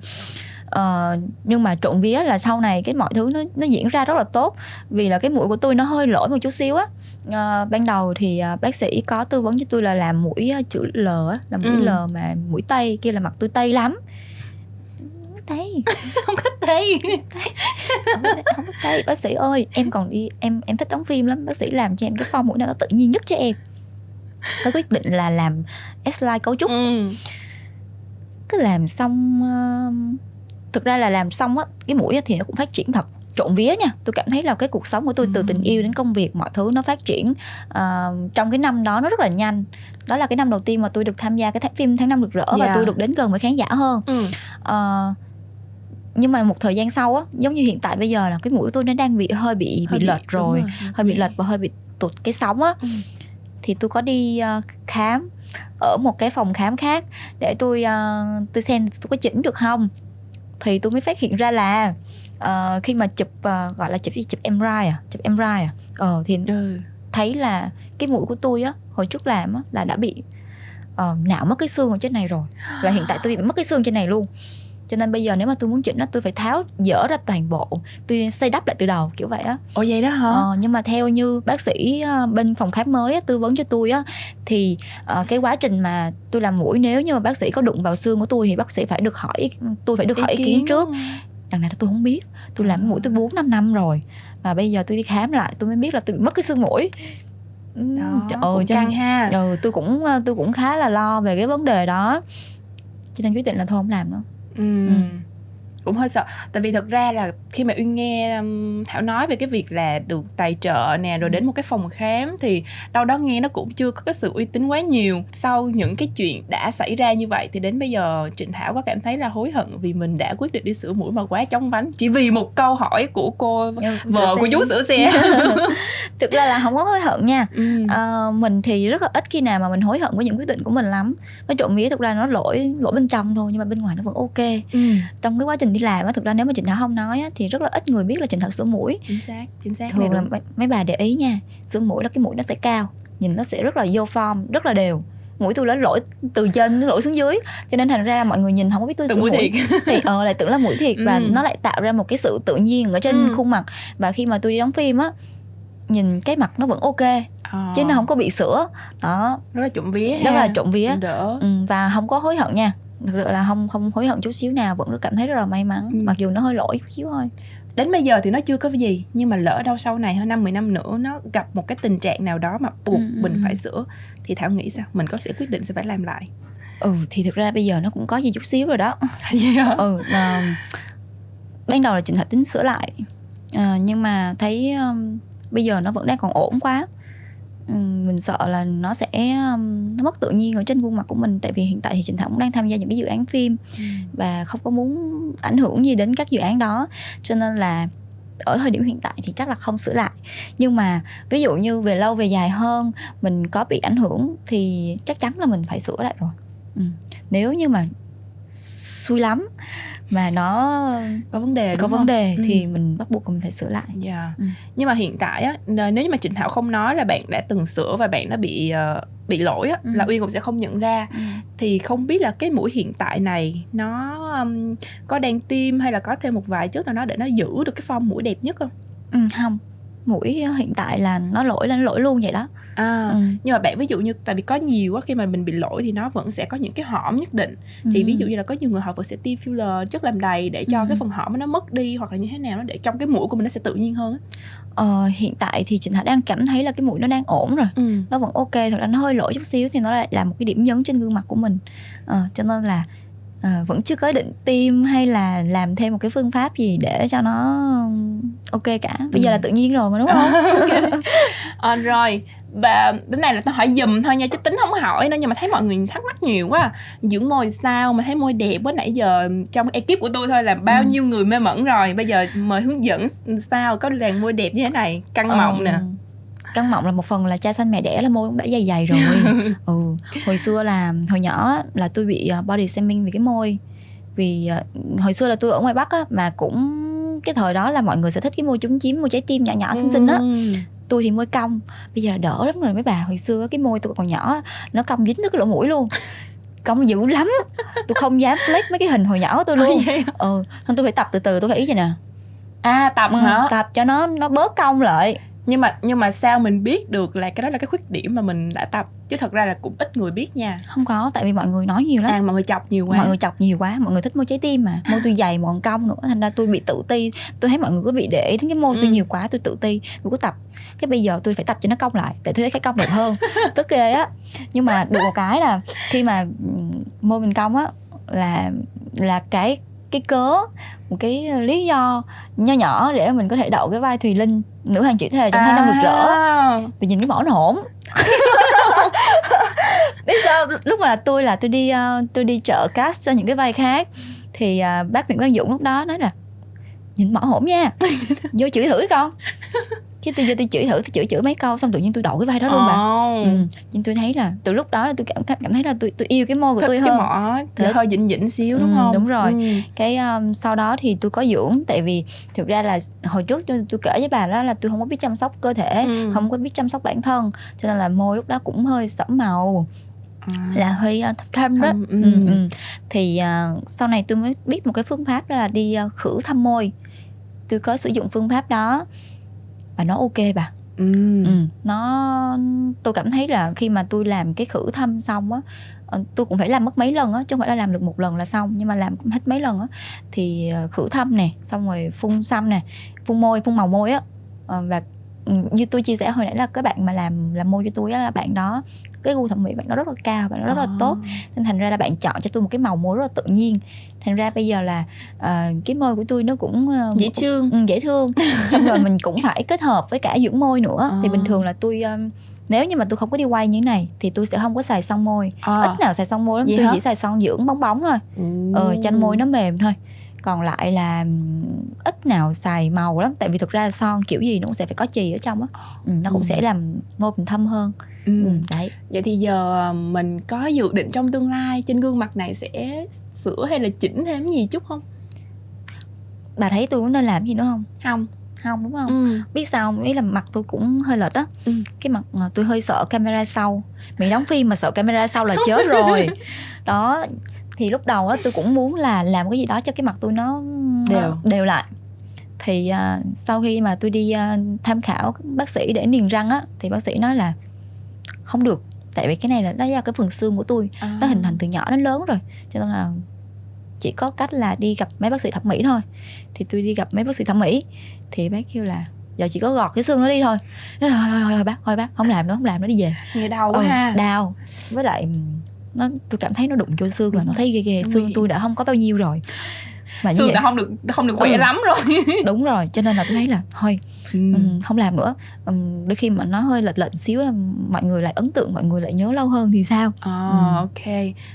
Ờ, nhưng mà trộm vía là sau này cái mọi thứ nó nó diễn ra rất là tốt vì là cái mũi của tôi nó hơi lỗi một chút xíu á Ờ, ban đầu thì à, bác sĩ có tư vấn cho tôi là làm mũi à, chữ L á là mũi Ừ. L mà mũi tây kia là mặt tôi tây lắm tây không có thấy không có- không có tây bác sĩ ơi. Em còn đi em em thích đóng phim lắm. Bác sĩ làm cho em cái form mũi nào nó tự nhiên nhất cho em. Tôi quyết định là làm S-line cấu trúc. Ừ. cứ làm xong uh, thực ra là làm xong á cái mũi thì nó cũng phát triển thật trộn vía nha. Tôi cảm thấy là cái cuộc sống của tôi từ Ừ. tình yêu đến công việc mọi thứ nó phát triển ờ, trong cái năm đó nó rất là nhanh. Đó là cái năm đầu tiên mà tôi được tham gia cái thác phim tháng năm rực rỡ và Dạ. tôi được đến gần với khán giả hơn. Ừ. Ờ, nhưng mà một thời gian sau á giống như hiện tại bây giờ là cái mũi của tôi nó đang bị hơi bị Hơi bị lệch đúng rồi hơi bị Dạ. lệch và hơi bị tụt cái sóng á Ừ. thì tôi có đi ờ, khám ở một cái phòng khám khác để tôi ờ, tôi xem tôi có chỉnh được không thì tôi mới phát hiện ra là ờ, khi mà chụp ờ, gọi là chụp chụp MRI à chụp MRI à ờ thì ừ. thấy là cái mũi của tôi á hồi trước làm á là đã bị ờ, nạo mất cái xương ở trên này rồi là hiện tại tôi bị mất cái xương trên này luôn cho nên bây giờ nếu mà tôi muốn chỉnh á tôi phải tháo dỡ ra toàn bộ tôi xây đắp lại từ đầu kiểu vậy á. Ồ vậy đó hả? Ờ, nhưng mà theo như bác sĩ ờ, bên phòng khám mới á, tư vấn cho tôi á thì ờ, cái quá trình mà tôi làm mũi nếu như mà bác sĩ có đụng vào xương của tôi thì bác sĩ phải được hỏi tôi phải được hỏi ý kiến trước. đằng này tôi không biết tôi làm mũi tôi 4 5 năm rồi và bây giờ tôi đi khám lại tôi mới biết là tôi bị mất cái xương mũi. Đó trời ơi căng ha. ừ, tôi cũng ờ, tôi cũng khá là lo về cái vấn đề đó. Cho nên quyết định là thôi không làm nữa ừ. Ừ. cũng hơi sợ. Tại vì thật ra là khi mà uyên nghe um, thảo nói về cái việc là được tài trợ nè rồi Ừ. đến một cái phòng khám thì đâu đó nghe nó cũng chưa có cái sự uy tín quá nhiều. Sau những cái chuyện đã xảy ra như vậy thì đến bây giờ trịnh thảo có cảm thấy là hối hận vì mình đã quyết định đi sửa mũi mà quá chóng vánh. Chỉ vì một câu hỏi của cô vợ của chú sửa xe. Thực ra là không có hối hận nha. Ừ. Ờ, mình thì rất là ít khi nào mà mình hối hận với những quyết định của mình lắm. Cái trộm vía thực ra nó lỗi lỗi bên trong thôi nhưng mà bên ngoài nó vẫn ok. Ừ. trong cái quá trình đi làm á thực ra nếu mà trịnh thảo không nói á, thì rất là ít người biết là trịnh thảo sửa mũi. Chính xác chính xác thường là mấy, mấy bà để ý nha sửa mũi là cái mũi nó sẽ cao nhìn nó sẽ rất là vô form rất là đều. Mũi tôi lấy lỗi từ trên nó lỗi xuống dưới. Cho nên thành ra mọi người nhìn không có biết tôi sửa mũi mũi. thiệt. thì ờ lại tưởng là mũi thiệt và Ừ. nó lại tạo ra một cái sự tự nhiên ở trên Ừ. khuôn mặt. Và khi mà tôi đi đóng phim á nhìn cái mặt nó vẫn ok Ờ, chứ nó không có bị sữa. Đó. Rất là trộm vía rất ha. là trộm vía. ừ, và không có hối hận nha thực sự là không không hối hận chút xíu nào vẫn cảm thấy rất là may mắn Ừ. mặc dù nó hơi lỗi chút xíu thôi đến bây giờ thì nó chưa có gì nhưng mà lỡ đâu sau này hơn năm 10 năm nữa nó gặp một cái tình trạng nào đó mà buộc Ừ, ừ, mình ừ. phải sửa thì thảo nghĩ sao mình có sẽ quyết định sẽ phải làm lại ừ thì thực ra bây giờ nó cũng có gì chút xíu rồi đó hả? ừ mà ban đầu là trịnh thảo tính sửa lại Ờ, nhưng mà thấy um, bây giờ nó vẫn đang còn ổn quá mình sợ là nó sẽ um, nó mất tự nhiên ở trên khuôn mặt của mình. Tại vì hiện tại thì trịnh thảo cũng đang tham gia những cái dự án phim và không có muốn ảnh hưởng gì đến các dự án đó. Cho nên là ở thời điểm hiện tại thì chắc là không sửa lại. Nhưng mà ví dụ như về lâu về dài hơn mình có bị ảnh hưởng thì chắc chắn là mình phải sửa lại rồi. Ừ. nếu như mà xui lắm mà nó có vấn đề có vấn không? đề Ừ. thì mình bắt buộc mình phải sửa lại Dạ. Ừ. Nhưng mà hiện tại á, nếu như mà Trịnh Thảo không nói là bạn đã từng sửa và bạn đã bị ờ, bị lỗi á, Ừ. là Uyên cũng sẽ không nhận ra. Thì không biết là cái mũi hiện tại này nó um, có đang tiêm hay là có thêm một vài chất nào đó để nó giữ được cái form mũi đẹp nhất không? ừ, không mũi hiện tại là nó lỗi là nó lỗi luôn vậy đó À, ừ. nhưng mà bạn ví dụ như tại vì có nhiều á khi mà mình bị lỗi thì nó vẫn sẽ có những cái hõm nhất định thì Ừ. ví dụ như là có nhiều người họ vẫn sẽ tiêm filler chất làm đầy để cho Ừ. cái phần hõm nó mất đi hoặc là như thế nào nó để trong cái mũi của mình nó sẽ tự nhiên hơn ờ, hiện tại thì Trịnh Thảo đang cảm thấy là cái mũi nó đang ổn rồi ừ. nó vẫn ok thật ra nó hơi lỗi chút xíu thì nó lại là một cái điểm nhấn trên gương mặt của mình ờ, cho nên là ờ, vẫn chưa có định tiêm hay là làm thêm một cái phương pháp gì để cho nó ok cả bây giờ Ừ. là tự nhiên rồi mà đúng không Ờ, rồi và đến này là tao hỏi dùm thôi nha chứ tính không hỏi nữa nhưng mà thấy mọi người thắc mắc nhiều quá à. dưỡng môi sao mà thấy môi đẹp quá nãy giờ trong ekip của tôi thôi là bao Ừ. nhiêu người mê mẩn rồi bây giờ mời hướng dẫn sao có làn môi đẹp như thế này căng mọng nè căng mọng là một phần là cha sanh mẹ đẻ là môi cũng đã dày dày rồi. Ừ hồi xưa là hồi nhỏ là tôi bị ờ, body shaming vì cái môi. Vì ờ, hồi xưa là tôi ở ngoài bắc á mà cũng cái thời đó là mọi người sẽ thích cái môi trúng chím môi trái tim nhỏ nhỏ xinh xinh á. Ừ. tôi thì môi cong. Bây giờ là đỡ lắm rồi mấy bà. Hồi xưa cái môi tôi còn nhỏ nó cong dính tới cái lỗ mũi luôn. Cong dữ lắm. Tôi không dám flex mấy cái hình hồi nhỏ của tôi luôn. ừ thôi tôi phải tập từ từ tôi phải ý vậy nè? À tập ừ, hả? tập cho nó nó bớt cong lại nhưng mà nhưng mà sao mình biết được là cái đó là cái khuyết điểm mà mình đã tập? Chứ thật ra là cũng ít người biết nha. Không có tại vì mọi người nói nhiều lắm. À mọi người chọc nhiều quá. Mọi người chọc nhiều quá mọi người thích môi trái tim mà. Môi tôi dày mòn cong nữa. Thành ra tôi bị tự ti. Tôi thấy mọi người cứ bị để ý đến cái môi tôi Ừ. nhiều quá tôi tự ti. Tôi cứ tập. Cái bây giờ tôi phải tập cho nó cong lại để tôi thấy cái cong đẹp hơn. Tức ghê á. Nhưng mà được một cái là khi mà môi mình cong á là là cái cái cớ một cái lý do nho nhỏ để mình có thể đậu cái vai Thùy Linh nữ hoàng chữ thề trong tháng năm rực rỡ. À. vì nhìn cái mỏ nó hổn biết sao lúc mà là tôi là tôi đi ờ, tôi đi chợ cast cho những cái vai khác thì ờ, bác Nguyễn Quang Dũng lúc đó nói là nhìn mỏ hổn nha. Vô chửi thử đi con cái tôi tôi chửi thử tôi chửi chửi mấy câu xong tự nhiên tôi đậu cái vai đó luôn bà Ồ. ừ. nhưng tôi thấy là từ lúc đó là tôi cảm cảm thấy là tôi tôi yêu cái môi của Thích tôi cái hơn mỏ thì Thích. hơi dịnh dịnh xíu đúng Ừ, không đúng rồi. Ừ. cái um, sau đó thì tôi có dưỡng tại vì thực ra là hồi trước tôi, tôi kể với bà đó là tôi không có biết chăm sóc cơ thể Ừ. không có biết chăm sóc bản thân cho nên là môi lúc đó cũng hơi sẫm màu À. là hơi uh, thâm thâm đó ừ. ừ. Ừ. thì uh, sau này tôi mới biết một cái phương pháp đó là đi uh, khử thâm môi tôi có sử dụng phương pháp đó và nó ok bà Ừ. ừ. nó tôi cảm thấy là khi mà tôi làm cái khử thâm xong á ờ, tôi cũng phải làm mất mấy lần á chứ không phải là làm được một lần là xong nhưng mà làm hết mấy lần á thì ờ, khử thâm nè xong rồi phun xăm nè phun môi phun màu môi á Ờ, và ừ, như tôi chia sẻ hồi nãy là cái bạn mà làm làm môi cho tôi á là bạn đó cái gu thẩm mỹ bạn đó rất là cao bạn đó rất là À. tốt. Nên thành ra là bạn chọn cho tôi một cái màu môi rất là tự nhiên. Thành ra bây giờ là ờ, cái môi của tôi nó cũng ờ, dễ thương. Ừ, dễ thương. Xong rồi mình cũng phải kết hợp với cả dưỡng môi nữa. À. thì bình thường là tôi um, nếu như mà tôi không có đi quay như thế này thì tôi sẽ không có xài son môi. À. ít nào xài son môi lắm Vậy tôi hả? chỉ xài son dưỡng bóng bóng thôi. Ờ, cho môi nó mềm thôi còn lại là ít nào xài màu lắm tại vì thực ra son kiểu gì nó cũng sẽ phải có chì ở trong á ừ, nó cũng Ừ. sẽ làm môi mình thâm hơn Ừ. ừ, đấy Vậy thì giờ ờ, mình có dự định trong tương lai trên gương mặt này sẽ sửa hay là chỉnh thêm gì chút không? bà thấy tôi có nên làm gì nữa không Không. không đúng không Ừ. biết sao không? ý là mặt tôi cũng hơi lệch á Ừ. cái mặt ờ, tôi hơi sợ camera sau mày đóng phim mà sợ camera sau là chết rồi đó thì lúc đầu á tôi cũng muốn là làm cái gì đó cho cái mặt tôi nó Đều. đều lại thì à, sau khi mà tôi đi à, tham khảo bác sĩ để niềng răng á thì bác sĩ nói là không được tại vì cái này là nó do cái phần xương của tôi À. nó hình thành từ nhỏ đến lớn rồi cho nên là chỉ có cách là đi gặp mấy bác sĩ thẩm mỹ thôi thì tôi đi gặp mấy bác sĩ thẩm mỹ thì bác kêu là giờ chỉ có gọt cái xương nó đi thôi thôi, thôi, thôi, thôi bác thôi bác không làm nữa không làm nữa đi về Nghe đau quá Ừ, ha. đau với lại nó tôi cảm thấy nó đụng vô xương là nó thấy ghê ghê xương tôi đã không có bao nhiêu rồi mà Xương đã không được không được khỏe Ừ. lắm rồi. đúng rồi cho nên là tôi thấy là thôi Ừ. ừm, không làm nữa Ừm, đôi khi mà nó hơi lệch lệch xíu mọi người lại ấn tượng mọi người lại nhớ lâu hơn thì sao À, Ừ. ok.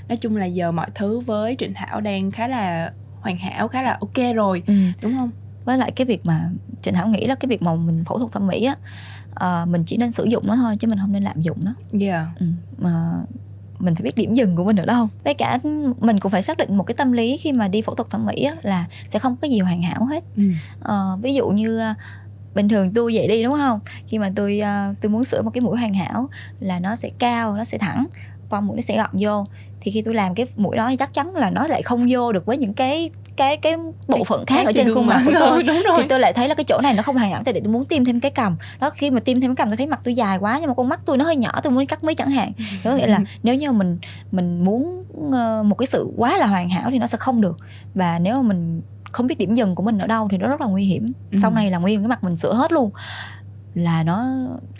Nói chung là giờ mọi thứ với Trịnh Thảo đang khá là hoàn hảo, khá là ok rồi, Ừm, đúng không? với lại cái việc mà Trịnh Thảo nghĩ là cái việc mà mình phẫu thuật thẩm mỹ á ờ, mình chỉ nên sử dụng nó thôi chứ mình không nên lạm dụng nó Yeah. ừ. mà mình phải biết điểm dừng của mình ở đâu với cả mình cũng phải xác định một cái tâm lý khi mà đi phẫu thuật thẩm mỹ á, là sẽ không có gì hoàn hảo hết. Ừ. Ờ, ví dụ như ờ, bình thường tôi vậy đi đúng không? Khi mà tôi ờ, tôi muốn sửa một cái mũi hoàn hảo là nó sẽ cao nó sẽ thẳng con mũi nó sẽ gọn vô. Thì khi tôi làm cái mũi đó chắc chắn là nó lại không vô được với những cái cái cái bộ phận khác ở trên khuôn mặt của tôi. Ừ, đúng rồi. thì tôi lại thấy là cái chỗ này nó không hoàn hảo tại để tôi muốn tiêm thêm cái cằm đó khi mà tiêm thêm cái cằm tôi thấy mặt tôi dài quá nhưng mà con mắt tôi nó hơi nhỏ tôi muốn cắt mí chẳng hạn. Có nghĩa là nếu như mình mình muốn ờ, một cái sự quá là hoàn hảo thì nó sẽ không được. Và nếu mà mình không biết điểm dừng của mình ở đâu thì nó rất là nguy hiểm. Ừ. sau này là nguyên cái mặt mình sửa hết luôn là nó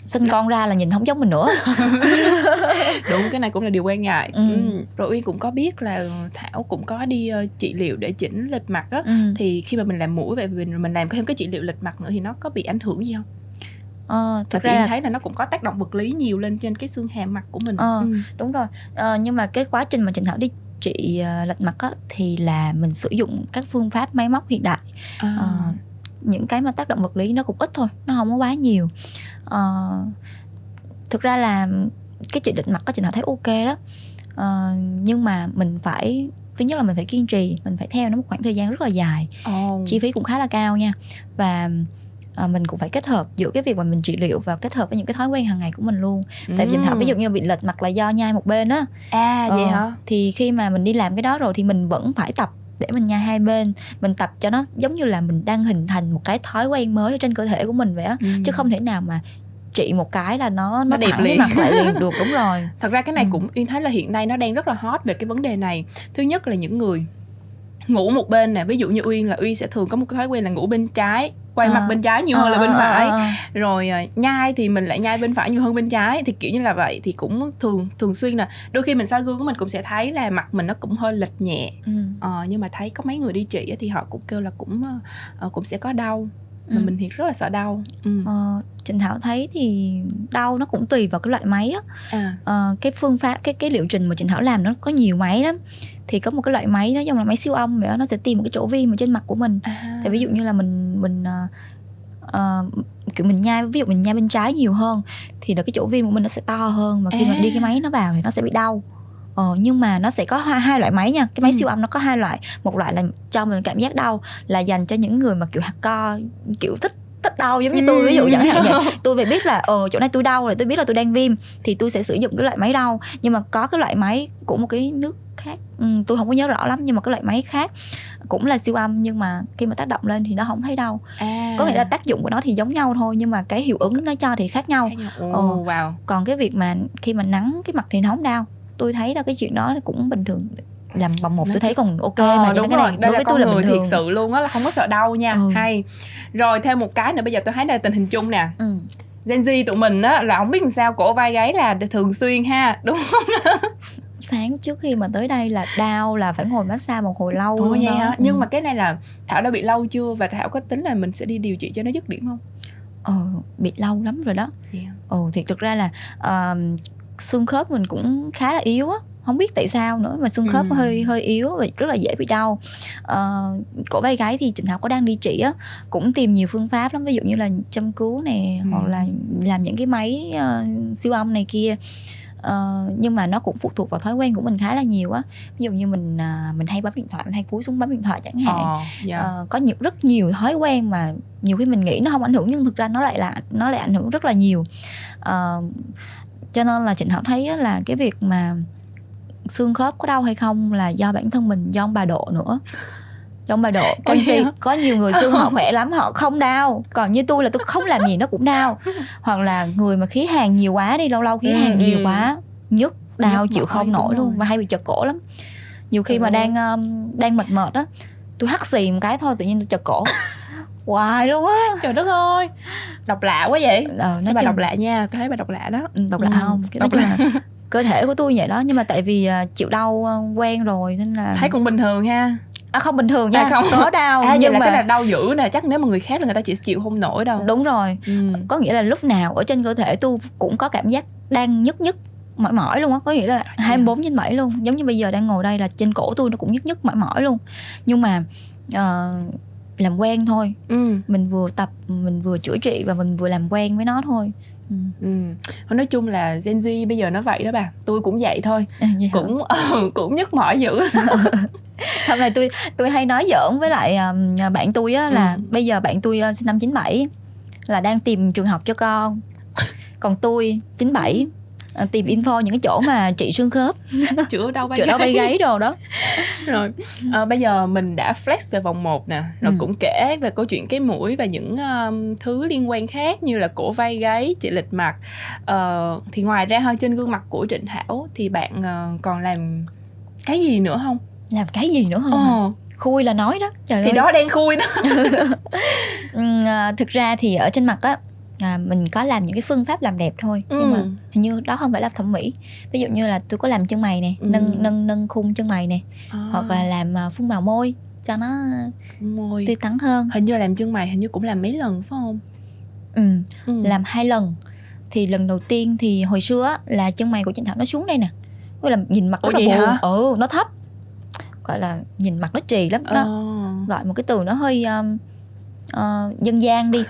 sinh con ra là nhìn không giống mình nữa đúng cái này cũng là điều quan ngại Ừ. ừ. rồi uyên cũng có biết là thảo cũng có đi ờ, trị liệu để chỉnh lệch mặt á ừ. thì khi mà mình làm mũi vậy mình mình làm thêm cái trị liệu lệch mặt nữa thì nó có bị ảnh hưởng gì không ờ, Tại thực vì ra là thấy là nó cũng có tác động vật lý nhiều lên trên cái xương hàm mặt của mình Ờ. ừ. đúng rồi ờ, nhưng mà cái quá trình mà Trịnh Thảo đi trị ờ, lệch mặt á, thì là mình sử dụng các phương pháp máy móc hiện đại À. Ờ, những cái mà tác động vật lý nó cũng ít thôi nó không có quá nhiều. Ờ, thực ra là cái chị định mặt có chị nào thấy ok đó. Ờ, nhưng mà mình phải thứ nhất là mình phải kiên trì mình phải theo nó một khoảng thời gian rất là dài. Ồ. chi phí cũng khá là cao nha. Và à, mình cũng phải kết hợp giữa cái việc mà mình trị liệu và kết hợp với những cái thói quen hàng ngày của mình luôn. Tại vì thảo ví dụ như bị lệch mặt là do nhai một bên á. À vậy Ờ, hả? thì khi mà mình đi làm cái đó rồi thì mình vẫn phải tập để mình nhai hai bên mình tập cho nó giống như là mình đang hình thành một cái thói quen mới ở trên cơ thể của mình vậy á Ừ. chứ không thể nào mà trị một cái là nó nó, Nó đẹp liền. mặt lại liền được đúng rồi thật ra cái này Ừ. cũng uyên thấy là hiện nay nó đang rất là hot về cái vấn đề này thứ nhất là những người ngủ một bên nè ví dụ như uyên là uyên sẽ thường có một cái thói quen là ngủ bên trái quay À. mặt bên trái nhiều hơn là Ờ, bên ờ, phải ờ, ờ. rồi à, nhai thì mình lại nhai bên phải nhiều hơn bên trái thì kiểu như là vậy thì cũng thường thường xuyên là đôi khi mình soi gương của mình cũng sẽ thấy là mặt mình nó cũng hơi lệch nhẹ Ừ. ờ, nhưng mà thấy có mấy người đi trị thì họ cũng kêu là cũng ờ, cũng sẽ có đau mà Ừ. mình thì rất là sợ đau ừ. Ờ, Trịnh Thảo thấy thì đau nó cũng tùy vào cái loại máy á à. Ờ, cái phương pháp cái cái liệu trình mà Trịnh Thảo làm nó có nhiều máy lắm thì có một cái loại máy nó giống là máy siêu âm vậy đó, nó sẽ tìm một cái chỗ viêm ở trên mặt của mình À. thì ví dụ như là mình mình ờ, kiểu mình nhai ví dụ mình nhai bên trái nhiều hơn thì là cái chỗ viêm của mình nó sẽ to hơn và khi mà À. đi cái máy nó vào thì nó sẽ bị đau Ờ, nhưng mà nó sẽ có hai, hai loại máy nha cái máy Ừ. siêu âm nó có hai loại một loại là cho mình cảm giác đau là dành cho những người mà kiểu hạt co kiểu thích thích đau giống như tôi ví dụ chẳng hạn vậy. Tôi phải biết là ờ chỗ này tôi đau rồi tôi biết là tôi đang viêm thì tôi sẽ sử dụng cái loại máy đau. Nhưng mà có cái loại máy của một cái nước khác ừ, tôi không có nhớ rõ lắm nhưng mà cái loại máy khác cũng là siêu âm nhưng mà khi mà tác động lên thì nó không thấy đau. À. có nghĩa là tác dụng của nó thì giống nhau thôi nhưng mà cái hiệu ứng nó cho thì khác nhau. Ờ. wow. Còn cái việc mà khi mà nắng cái mặt thì nó không đau. Tôi thấy là cái chuyện đó cũng bình thường làm bằng một tôi thấy còn ok Ờ, mà đúng cái rồi. Này đây đối là với con tôi là người thiệt sự luôn á là không có sợ đau nha. Ừ. hay. Rồi thêm một cái nữa bây giờ tôi thấy đây tình hình chung nè. Ừ. Gen Z tụi mình á là không biết làm sao cổ vai gáy là thường xuyên ha đúng không? Sáng trước khi mà tới đây là đau là phải ngồi massage một hồi lâu luôn vậy hả? Ừ. nhưng mà cái này là thảo đã bị lâu chưa? Và thảo có tính là mình sẽ đi điều trị cho nó dứt điểm không? Ờ, bị lâu lắm rồi đó. Yeah. Ồ thì thực ra là ờ, xương khớp mình cũng khá là yếu á không biết tại sao nữa mà xương khớp Ừ. hơi hơi yếu và rất là dễ bị đau. Ờ, cổ vai gáy thì Trịnh Thảo có đang đi trị á cũng tìm nhiều phương pháp lắm ví dụ như là châm cứu nè Ừ. hoặc là làm những cái máy ờ, siêu âm này kia. Ờ, nhưng mà nó cũng phụ thuộc vào thói quen của mình khá là nhiều á. Ví dụ như mình à, mình hay bấm điện thoại mình hay cúi xuống bấm điện thoại chẳng hạn. Ờ dạ. Ờ, có nhiều rất nhiều thói quen mà nhiều khi mình nghĩ nó không ảnh hưởng nhưng thực ra nó lại là nó lại ảnh hưởng rất là nhiều. Ờ, cho nên là Trịnh Thảo thấy á là cái việc mà xương khớp có đau hay không là do bản thân mình do ông bà độ nữa. Ông bà độ canxi có nhiều người xương họ khỏe lắm họ không đau. Còn như tôi là tôi không làm gì nó cũng đau. Hoặc là người mà khí hàn nhiều quá đi lâu lâu khí Ừ, hàn nhiều ừ. quá nhức đau Nhức chịu không nổi luôn và hay bị chật cổ lắm. Nhiều khi mà Ồ. đang um, đang mệt mệt á tôi hắt xì một cái thôi tự nhiên tôi chật cổ hoài luôn á. Trời đất ơi độc lạ quá vậy. Ờ, sao nói bà chung độc lạ nha? Tôi thấy bà độc lạ đó. Ừ, độc lạ Ừ, không? Cái độc là cơ thể của tôi vậy đó nhưng mà tại vì à, chịu đau à, quen rồi nên là thấy cũng bình thường ha. À, không bình thường nha À, không. có đau à nhưng là mà cái là đau dữ nè chắc nếu mà người khác là người ta chỉ chịu không nổi đâu. Đúng rồi. Ừ. có nghĩa là lúc nào ở trên cơ thể tôi cũng có cảm giác đang nhức nhức mỏi mỏi luôn á. Có nghĩa là 24 trên 7 luôn. Giống như bây giờ đang ngồi đây là trên cổ tôi nó cũng nhức nhức mỏi mỏi luôn. Nhưng mà ờ, làm quen thôi. Ừ. Mình vừa tập mình vừa chữa trị và mình vừa làm quen với nó thôi. Ừ. ừ. Nói chung là Gen Z bây giờ nó vậy đó bà. Tôi cũng vậy thôi. À, vậy cũng ừ, cũng nhức mỏi dữ sau này tôi tôi hay nói giỡn với lại um, bạn tôi á là Ừ. bây giờ bạn tôi uh, sinh năm 97 là đang tìm trường học cho con. Còn tôi 97 uh, tìm info những cái chỗ mà trị xương khớp. Chữa đau vai chữa đau bay gáy. đồ đó. Rồi ờ, bây giờ mình đã flex về vòng 1 nè rồi Ừ. cũng kể về câu chuyện cái mũi và những um, thứ liên quan khác như là cổ vai gáy trị lệch mặt. Ờ, thì ngoài ra thôi trên gương mặt của Trịnh Thảo thì bạn ờ, còn làm cái gì nữa không? Làm cái gì nữa không ờ, khui là nói đó trời thì ơi. đó đen khui đó. Ừm, à, thực ra thì ở trên mặt á à, mình có làm những cái phương pháp làm đẹp thôi nhưng mà Ừ. hình như đó không phải là thẩm mỹ ví dụ như là tôi có làm chân mày nè Ừ. nâng nâng nâng khung chân mày nè À, hoặc là làm à, phun màu môi cho nó môi tươi tắn hơn hình như là làm chân mày hình như cũng làm mấy lần phải không ừ. ừ. làm hai lần thì lần đầu tiên thì hồi xưa á, là chân mày của Trịnh Thảo nó xuống đây nè gọi là nhìn mặt Ủa rất là vậy buồn hả? ừ nó thấp gọi là nhìn mặt nó trì lắm đó Ờ. gọi một cái từ nó hơi um, ờ, dân gian đi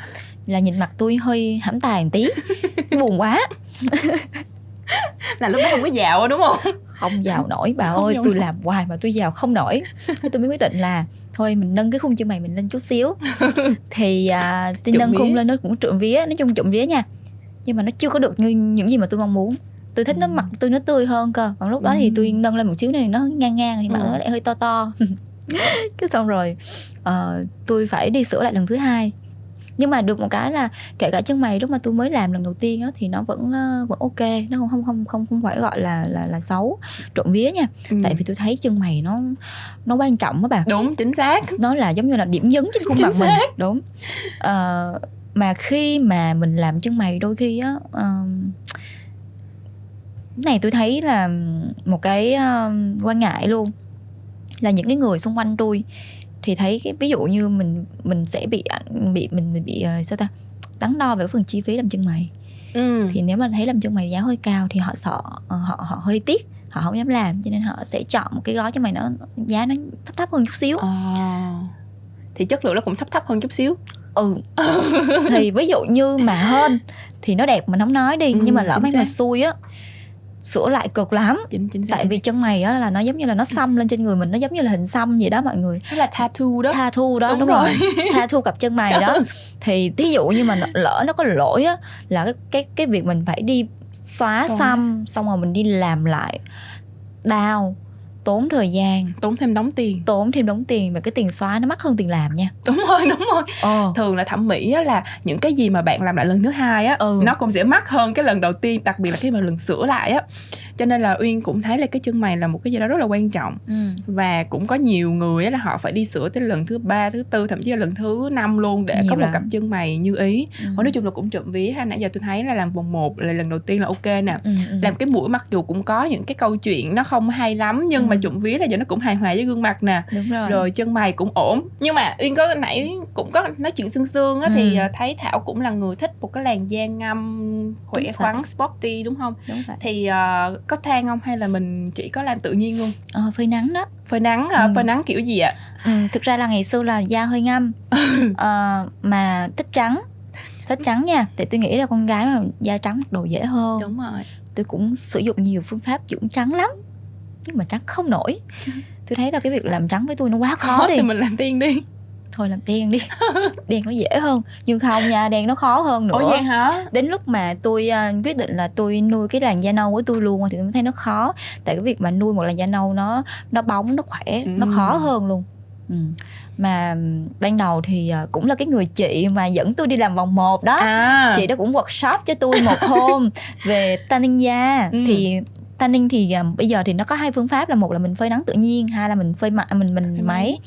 là nhìn mặt tôi hơi hãm tài một tí buồn quá là lúc đó không có dạo đúng không không giàu nổi bà Không ơi giàu tôi nổi. làm hoài mà tôi giàu không nổi thế tôi mới quyết định là thôi mình nâng cái khung chân mày mình lên chút xíu thì à, tôi nâng khung vía. lên nó cũng trộm vía nói chung trộm vía nha nhưng mà nó chưa có được như những gì mà tôi mong muốn tôi thích nó Ừ. mặt tôi nó tươi hơn cơ còn lúc đó thì Ừ. tôi nâng lên một xíu này nó ngang ngang thì mặt Ừ. nó lại hơi to to cái xong rồi ờ, tôi phải đi sửa lại lần thứ hai nhưng mà được một cái là kể cả chân mày lúc mà tôi mới làm lần đầu tiên á thì nó vẫn ờ, vẫn ok nó không không không không không phải gọi là là là xấu trộm vía nha. Ừ. tại vì tôi thấy chân mày nó nó quan trọng á bà. Đúng chính xác. Nó là giống như là điểm nhấn trên khuôn mặt mình. xác. đúng. Ờ, mà khi mà mình làm chân mày đôi khi á cái này tôi thấy là một cái ờm, quan ngại luôn. Là những cái người xung quanh tôi thì thấy cái ví dụ như mình mình sẽ bị bị mình, mình bị ờ, sao ta đắn đo về cái phần chi phí làm chân mày. Ừ. thì nếu mà thấy làm chân mày giá hơi cao thì họ sợ ờ, họ họ hơi tiếc họ không dám làm cho nên họ sẽ chọn một cái gói chân mày nó giá nó thấp thấp hơn chút xíu. Ờ. thì chất lượng nó cũng thấp thấp hơn chút xíu. Ừ. Thì ví dụ như mà hơn thì nó đẹp mình không nói đi Ừ, nhưng mà lỡ may mà xui á sửa lại cực lắm. Chính chính tại vì chân mày á là nó giống như là nó xăm lên trên người mình nó giống như là hình xăm vậy đó mọi người. Nó là tattoo đó. Tha thu đó Đúng đúng, rồi. rồi. Tha thu cặp chân mày đó. Thì thí dụ như mà lỡ nó có lỗi á là cái cái cái việc mình phải đi xóa Xóa. xăm xong rồi mình đi làm lại đau tốn thời gian. Tốn thêm đóng tiền. Tốn thêm đóng tiền và cái tiền xóa nó mắc hơn tiền làm nha. Đúng rồi đúng rồi. Ờ. Thường là thẩm mỹ á, là những cái gì mà bạn làm lại lần thứ hai á Ừ. nó cũng sẽ mắc hơn cái lần đầu tiên đặc biệt là khi mà lần sửa lại á cho nên là uyên cũng thấy là cái chân mày là một cái gì đó rất là quan trọng ừ. và cũng có nhiều người là họ phải đi sửa tới lần thứ ba thứ tư thậm chí là lần thứ năm luôn để Nhiều có một cặp chân mày như ý Ừ. Nói chung là cũng trộm vía ha nãy giờ tôi thấy là làm vòng 1 là lần đầu tiên là ok nè Ừ, ừ. làm cái mũi mặc dù cũng có những cái câu chuyện nó không hay lắm nhưng Ừ. mà trộm vía là giờ nó cũng hài hòa với gương mặt nè đúng rồi, rồi chân mày cũng ổn nhưng mà uyên có nãy cũng có nói chuyện xương xương á Ừ. thì à, thấy thảo cũng là người thích một cái làn da ngâm khỏe khoắn sporty đúng không đúng vậy thì à, có than không? Hay là mình chỉ có làm tự nhiên luôn? Ờ, phơi nắng đó. Phơi nắng hả? Ừ. phơi nắng kiểu gì ạ? Ừ, thực ra là ngày xưa là da hơi ngâm. Ờ, mà thích trắng. Thích trắng nha. Tại tôi nghĩ là con gái mà da trắng mặc đồ dễ hơn. Đúng rồi. Tôi cũng sử dụng nhiều phương pháp dưỡng trắng lắm. Nhưng mà trắng không nổi. Tôi thấy là cái việc làm trắng với tôi nó quá khó khó đi. thì mình làm tiên đi thôi làm đen đi. Đen nó dễ hơn. Nhưng không nha đen nó khó hơn nữa. Ủa vậy hả? Đến lúc mà tôi à, quyết định là tôi nuôi cái làn da nâu của tôi luôn thì tôi thấy nó khó. Tại cái việc mà nuôi một làn da nâu nó nó bóng nó khỏe nó Ừ. khó hơn luôn. Ừ. mà ban đầu thì à, cũng là cái người chị mà dẫn tôi đi làm vòng 1 đó. À. Chị đó cũng workshop cho tôi một hôm về tanning da Ừ. thì tanning thì à, bây giờ thì nó có hai phương pháp là một là mình phơi nắng tự nhiên hai là mình phơi mặt mình mình máy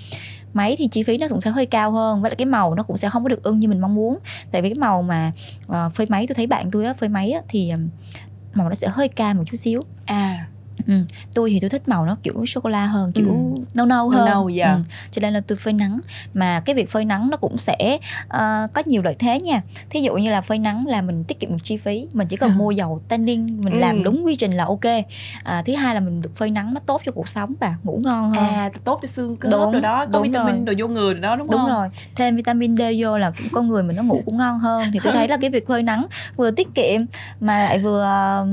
máy thì chi phí nó cũng sẽ hơi cao hơn với lại cái màu nó cũng sẽ không có được ưng như mình mong muốn. Tại vì cái màu mà uh, phơi máy tôi thấy bạn tôi á phơi máy á, thì màu nó sẽ hơi cam một chút xíu. À tôi thì tôi thích màu nó kiểu sô cô la hơn kiểu Ừ. nâu nâu hơn nâu, dạ. Ừ, cho nên là tôi phơi nắng mà cái việc phơi nắng nó cũng sẽ ờ, có nhiều lợi thế nha thí dụ như là phơi nắng là mình tiết kiệm được chi phí mình chỉ cần Ừ. mua dầu tanning mình Ừ. làm đúng quy trình là ok à, thứ hai là mình được phơi nắng nó tốt cho cuộc sống và ngủ ngon hơn à tốt cho xương khớp Đúng, rồi đó có đúng vitamin rồi. đồ vô người rồi đó đúng, đúng không rồi thêm vitamin D vô là con người mình nó ngủ cũng ngon hơn thì tôi thấy là cái việc phơi nắng vừa tiết kiệm mà lại vừa ờ,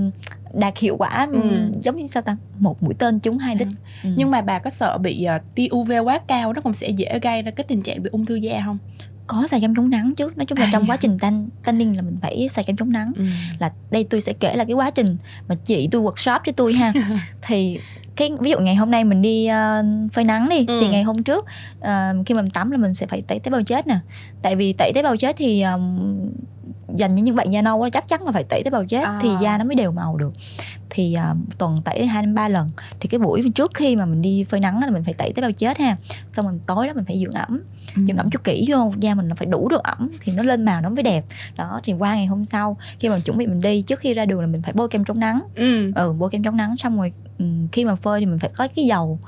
đạt hiệu quả Ừ. giống như sao ta một mũi tên trúng hai đích Ừ. nhưng mà bà có sợ bị à, tia UV quá cao nó cũng sẽ dễ gây ra cái tình trạng bị ung thư da không có xài kem chống nắng chứ nói chung là trong quá trình tan tanning là mình phải xài kem chống nắng ừ. là đây tôi sẽ kể là cái quá trình mà chị tôi workshop cho tôi ha thì cái ví dụ ngày hôm nay mình đi uh, phơi nắng đi Ừ. thì ngày hôm trước ờ, khi mà mình tắm là mình sẽ phải tẩy tế bào chết nè tại vì tẩy tế bào chết thì ờm, dành cho những bạn da nâu chắc chắn là phải tẩy tế bào chết À. thì da nó mới đều màu được thì một tuần tẩy hai đến ba lần thì cái buổi trước khi mà mình đi phơi nắng là mình phải tẩy tế bào chết ha xong mình tối đó mình phải dưỡng ẩm Ừ. dưỡng ẩm cho kỹ vô da mình là phải đủ độ ẩm thì nó lên màu nó mới đẹp đó thì qua ngày hôm sau khi mà chuẩn bị mình đi trước khi ra đường là mình phải bôi kem chống nắng ừ. ừ bôi kem chống nắng xong rồi khi mà phơi thì mình phải có cái dầu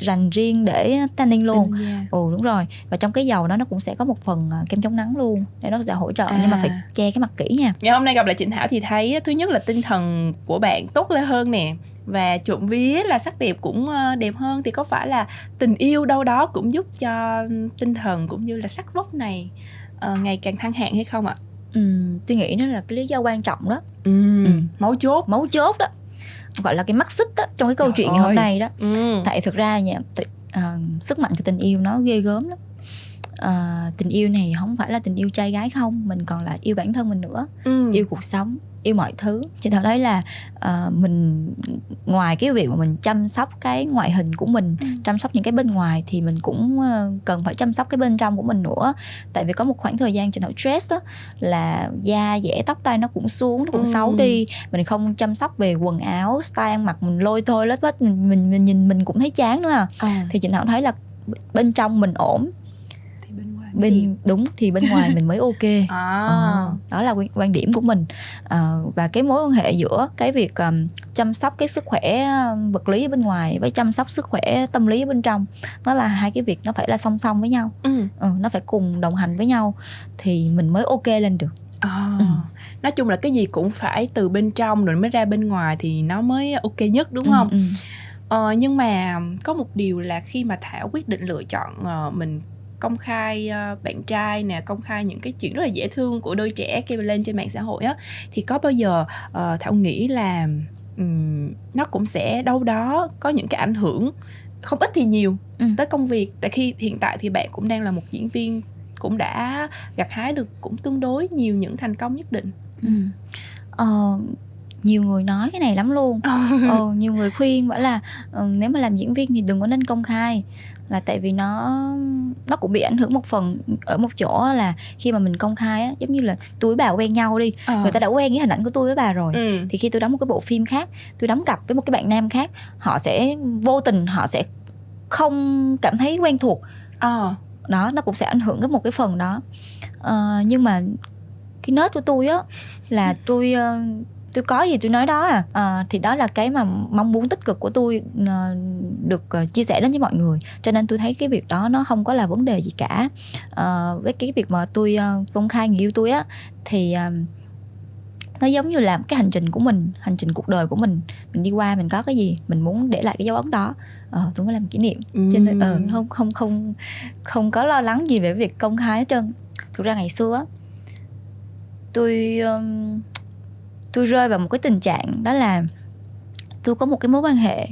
dành riêng để tanning luôn da. ừ đúng rồi và trong cái dầu đó nó cũng sẽ có một phần à, kem chống nắng luôn để nó sẽ hỗ trợ À. nhưng mà phải che cái mặt kỹ nha Ngày hôm nay gặp lại Trịnh Thảo thì thấy thứ nhất là tinh thần của bạn tốt lên hơn nè và trộm vía là sắc đẹp cũng ờ, đẹp hơn thì có phải là tình yêu đâu đó cũng giúp cho tinh thần cũng như là sắc vóc này ờ, ngày càng thăng hạng hay không ạ? ừ, tôi nghĩ nó là cái lý do quan trọng đó Ừ. Ừ. Máu chốt. mấu chốt đó gọi là cái mắt xích á trong cái câu Trời chuyện ngày hôm nay đó. Ừ. tại thực ra nha t- à, sức mạnh của tình yêu nó ghê gớm lắm. À, tình yêu này không phải là tình yêu trai gái không mình còn là yêu bản thân mình nữa. Ừ. yêu cuộc sống yêu mọi thứ. Chị thật thấy là à, mình ngoài cái việc mà mình chăm sóc cái ngoại hình của mình Ừ. chăm sóc những cái bên ngoài thì mình cũng ờ, cần phải chăm sóc cái bên trong của mình nữa. Tại vì có một khoảng thời gian trình thảo stress á là da dẻ tóc tai nó cũng xuống nó cũng Ừ. xấu đi. Mình không chăm sóc về quần áo style ăn mặc mình lôi thôi lết vết mình, mình mình nhìn mình cũng thấy chán nữa à. À, thì chị thảo thấy là bên trong mình ổn bên bên đúng thì bên ngoài mình mới ok à. Ờ, đó là quan, điểm của mình Ờ, và cái mối quan hệ giữa cái việc ừm, chăm sóc cái sức khỏe vật lý bên ngoài với chăm sóc sức khỏe tâm lý bên trong nó là hai cái việc nó phải là song song với nhau ừ. ừ, nó phải cùng đồng hành với nhau thì mình mới ok lên được À. Ừ. nói chung là cái gì cũng phải từ bên trong rồi mới ra bên ngoài thì nó mới ok nhất đúng không ừ, ừ. Ờ, nhưng mà có một điều là khi mà Thảo quyết định lựa chọn ờ, mình công khai ờ, bạn trai nè công khai những cái chuyện rất là dễ thương của đôi trẻ khi mà lên trên mạng xã hội á thì có bao giờ ờ, Thảo nghĩ là ừm, nó cũng sẽ đâu đó có những cái ảnh hưởng không ít thì nhiều Ừ. tới công việc tại khi hiện tại thì bạn cũng đang là một diễn viên cũng đã gặt hái được cũng tương đối nhiều những thành công nhất định Ừ. Ờ, nhiều người nói cái này lắm luôn ờ, nhiều người khuyên bảo là ờ, nếu mà làm diễn viên thì đừng có nên công khai là tại vì nó nó cũng bị ảnh hưởng một phần ở một chỗ là khi mà mình công khai á giống như là tôi với bà quen nhau đi Ờ. người ta đã quen với hình ảnh của tôi với bà rồi ừ. thì khi tôi đóng một cái bộ phim khác tôi đóng cặp với một cái bạn nam khác họ sẽ vô tình họ sẽ không cảm thấy quen thuộc Ờ. đó nó cũng sẽ ảnh hưởng cái một cái phần đó Ờ, nhưng mà cái nết của tôi á là tôi ờ, tôi có gì tôi nói đó à. Ờ, thì đó là cái mà mong muốn tích cực của tôi ờ, được ờ, chia sẻ đến với mọi người. Cho nên tôi thấy cái việc đó nó không có là vấn đề gì cả. Ờ, với cái việc mà tôi công khai người yêu tôi á thì ờ, nó giống như là cái hành trình của mình hành trình cuộc đời của mình. Mình đi qua mình có cái gì mình muốn để lại cái dấu ấn đó. Ờ, tôi mới làm kỷ niệm. Cho nên ờ, không không không không có lo lắng gì về việc công khai hết trơn. Thực ra ngày xưa á tôi um, tôi rơi vào một cái tình trạng đó là tôi có một cái mối quan hệ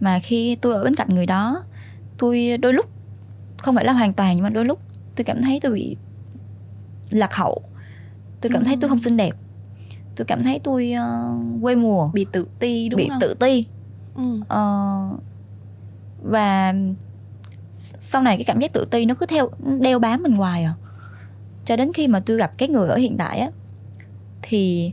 mà khi tôi ở bên cạnh người đó tôi đôi lúc không phải là hoàn toàn nhưng mà đôi lúc tôi cảm thấy tôi bị lạc hậu tôi cảm thấy tôi không xinh đẹp tôi cảm thấy tôi uh, quê mùa. Bị tự ti đúng bị không? tự ti. Ừ. Ờ, và sau này cái cảm giác tự ti nó cứ theo đeo bám mình hoài à. Cho đến khi mà tôi gặp cái người ở hiện tại á thì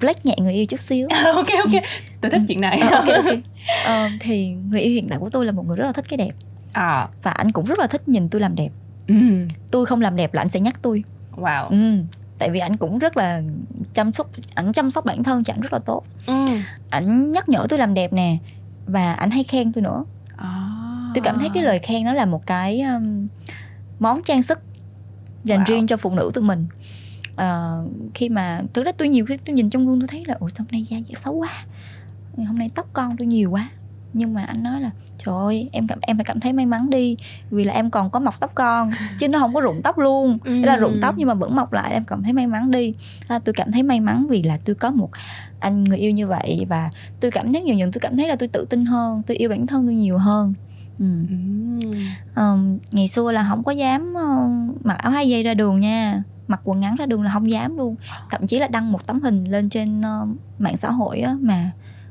flex nhẹ người yêu chút xíu. Ok ok. Tôi thích chuyện này. Ờ, ok ok. Ờ, thì người yêu hiện tại của tôi là một người rất là thích cái đẹp. À. Và anh cũng rất là thích nhìn tôi làm đẹp. Ừ. tôi không làm đẹp là anh sẽ nhắc tôi. Wow. Ừ. tại vì anh cũng rất là chăm sóc anh chăm sóc bản thân cho anh rất là tốt. Ừ. ảnh nhắc nhở tôi làm đẹp nè và anh hay khen tôi nữa. À. tôi cảm thấy cái lời khen nó là một cái um, món trang sức dành Wow. riêng cho phụ nữ tụi mình Ờ, khi mà thực ra tôi nhiều khi tôi nhìn trong gương tôi thấy là ủa sao hôm nay da dẻ xấu quá hôm nay tóc con tôi nhiều quá nhưng mà anh nói là trời ơi em cảm em phải cảm thấy may mắn đi vì là em còn có mọc tóc con chứ nó không có rụng tóc luôn Ừ. Là rụng tóc nhưng mà vẫn mọc lại em cảm thấy may mắn đi à, tôi cảm thấy may mắn vì là tôi có một anh người yêu như vậy và tôi cảm giác nhiều nhận tôi cảm thấy là tôi tự tin hơn tôi yêu bản thân tôi nhiều hơn ừ. Ừ. Ờm, ngày xưa là không có dám ờ, mặc áo hai dây ra đường nha mặc quần ngắn ra đường là không dám luôn. Thậm chí là đăng một tấm hình lên trên ờ, mạng xã hội á, mà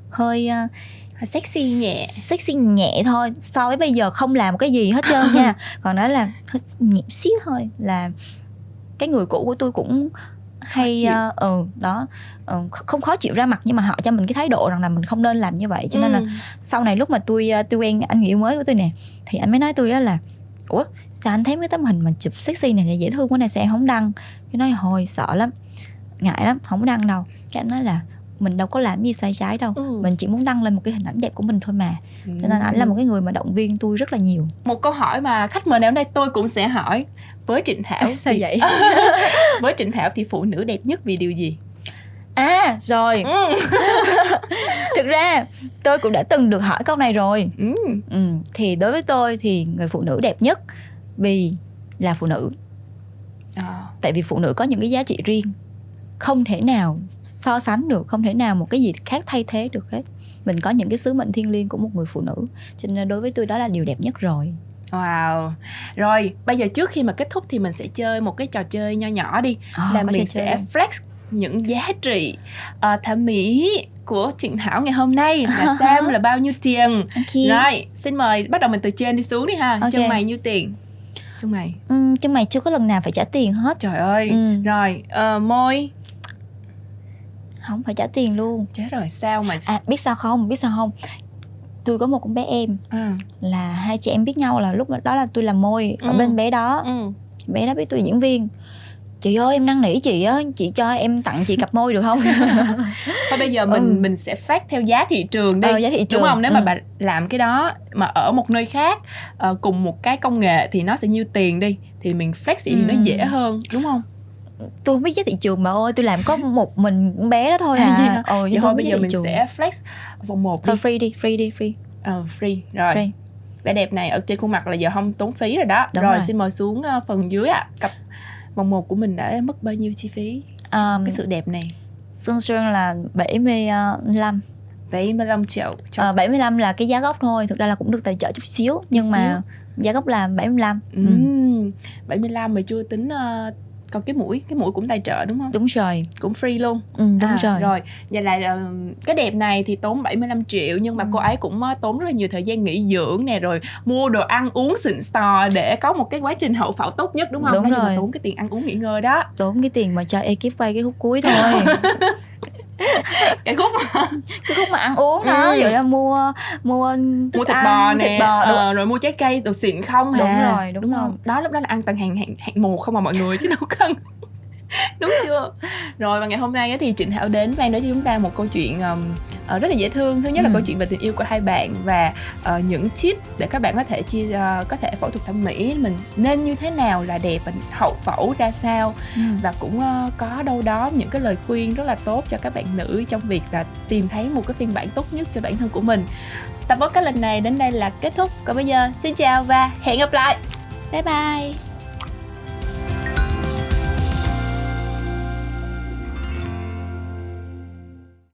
hơi Hơi sexy nhẹ. sexy nhẹ thôi so với bây giờ không làm cái gì hết trơn nha. Còn đó là hơi nhẹ xíu thôi là cái người cũ của tôi cũng hay ờ, ừ đó ờ, không khó chịu ra mặt nhưng mà họ cho mình cái thái độ rằng là mình không nên làm như vậy. Cho nên là Ừ. sau này lúc mà tôi ờ, tôi quen anh người yêu mới của tôi nè thì anh mới nói tôi á là ủa sao anh thấy mấy tấm hình mà chụp sexy này là dễ thương quá này sao em không đăng? Cái nói hồi sợ lắm ngại lắm không đăng đâu. Cái anh nói là mình đâu có làm gì sai trái đâu Ừ. mình chỉ muốn đăng lên một cái hình ảnh đẹp của mình thôi mà. Cho nên ảnh là một cái người mà động viên tôi rất là nhiều. Một câu hỏi mà khách mời ngày hôm nay tôi cũng sẽ hỏi. Với Trịnh Thảo sao thì- vậy? Với Trịnh Thảo thì phụ nữ đẹp nhất vì điều gì? À rồi. Ừ. thực ra tôi cũng đã từng được hỏi câu này rồi. Ừ. ừ, thì đối với tôi thì người phụ nữ đẹp nhất vì là phụ nữ À. tại vì phụ nữ có những cái giá trị riêng không thể nào so sánh được không thể nào một cái gì khác thay thế được hết mình có những cái sứ mệnh thiêng liêng của một người phụ nữ cho nên đối với tôi đó là điều đẹp nhất rồi Wow. Rồi, bây giờ trước khi mà kết thúc thì mình sẽ chơi một cái trò chơi nho nhỏ đi À, là mình sẽ chơi. flex những giá trị uh, thẩm mỹ của Trịnh Thảo ngày hôm nay là xem là bao nhiêu tiền. okay. Rồi, xin mời bắt đầu mình từ trên đi xuống đi ha. Ok. Chân mày nhiêu tiền? Chân mày. Ừm, chứ mày chưa có lần nào phải trả tiền hết Trời ơi. Ừ. Rồi, ờ, môi. không phải trả tiền luôn Chết rồi, sao mà à biết sao không biết sao không tôi có một con bé em Ừ. là hai chị em biết nhau là lúc đó là tôi làm môi ở Ừ. bên bé đó Ừ. bé đó biết tôi diễn viên chị ơi em năn nỉ chị á chị cho em tặng chị cặp môi được không Thôi bây giờ mình Ừ. mình sẽ phát theo giá thị trường đi. Ờ, giá thị trường. Đúng không? Nếu mà Ừ. bà làm cái đó mà ở một nơi khác ờ, cùng một cái công nghệ thì nó sẽ nhiêu tiền đi thì mình flex thì nó Ừ. dễ hơn, đúng không? tôi không biết giá thị trường bà ơi tôi làm có một mình bé đó thôi À, à ờ nhưng thôi không bây giờ mình trường. sẽ flex vòng 1 đi. thôi free đi free đi free Ờ, free. Rồi. free Vẻ đẹp này ở trên khuôn mặt là giờ không tốn phí rồi đó. Đúng rồi, rồi. xin mời xuống ờ, phần dưới ạ. Cặp vòng 1 của mình đã mất bao nhiêu chi phí? um, Cái sự đẹp này. Sơn Sơn là 75 75 triệu cho Ờ, 75 là cái giá gốc thôi thực ra là cũng được tài trợ chút xíu nhưng mà giá gốc là 75 ừ. Ừm, 75 mà chưa tính ờ, còn cái mũi, cái mũi cũng tài trợ đúng không? đúng rồi Cũng free luôn. ừ, đúng À, rồi Rồi, vậy là ờ, cái đẹp này thì tốn 75 triệu nhưng mà Ừ. cô ấy cũng ờ, tốn rất là nhiều thời gian nghỉ dưỡng nè rồi mua đồ ăn uống xịn sò để có một cái quá trình hậu phẫu tốt nhất đúng không? Đúng Nói rồi. tốn cái tiền ăn uống nghỉ ngơi đó. tốn cái tiền mà cho ekip quay cái khúc cuối thôi Cái khúc cái khúc mà ăn uống đó Ừ. ví dụ là mua mua thức mua thịt ăn, bò nè, thịt bò đúng, ờ, rồi mua trái cây đồ xịn không Đúng à. rồi, đúng rồi. không? Đó lúc đó là ăn tầng hàng hạng, hạng một không mà mọi người chứ đâu cần. đúng chưa? Rồi và ngày hôm nay thì Trịnh Thảo đến mang đến cho chúng ta một câu chuyện ờ, rất là dễ thương. Thứ nhất là Ừ. câu chuyện về tình yêu của hai bạn và ờ, những tip để các bạn có thể chia ờ, có thể phẫu thuật thẩm mỹ mình nên như thế nào là đẹp và hậu phẫu ra sao Ừ. và cũng ờ, có đâu đó những cái lời khuyên rất là tốt cho các bạn nữ trong việc là tìm thấy một cái phiên bản tốt nhất cho bản thân của mình tập podcast lần này đến đây là kết thúc còn bây giờ xin chào và hẹn gặp lại bye bye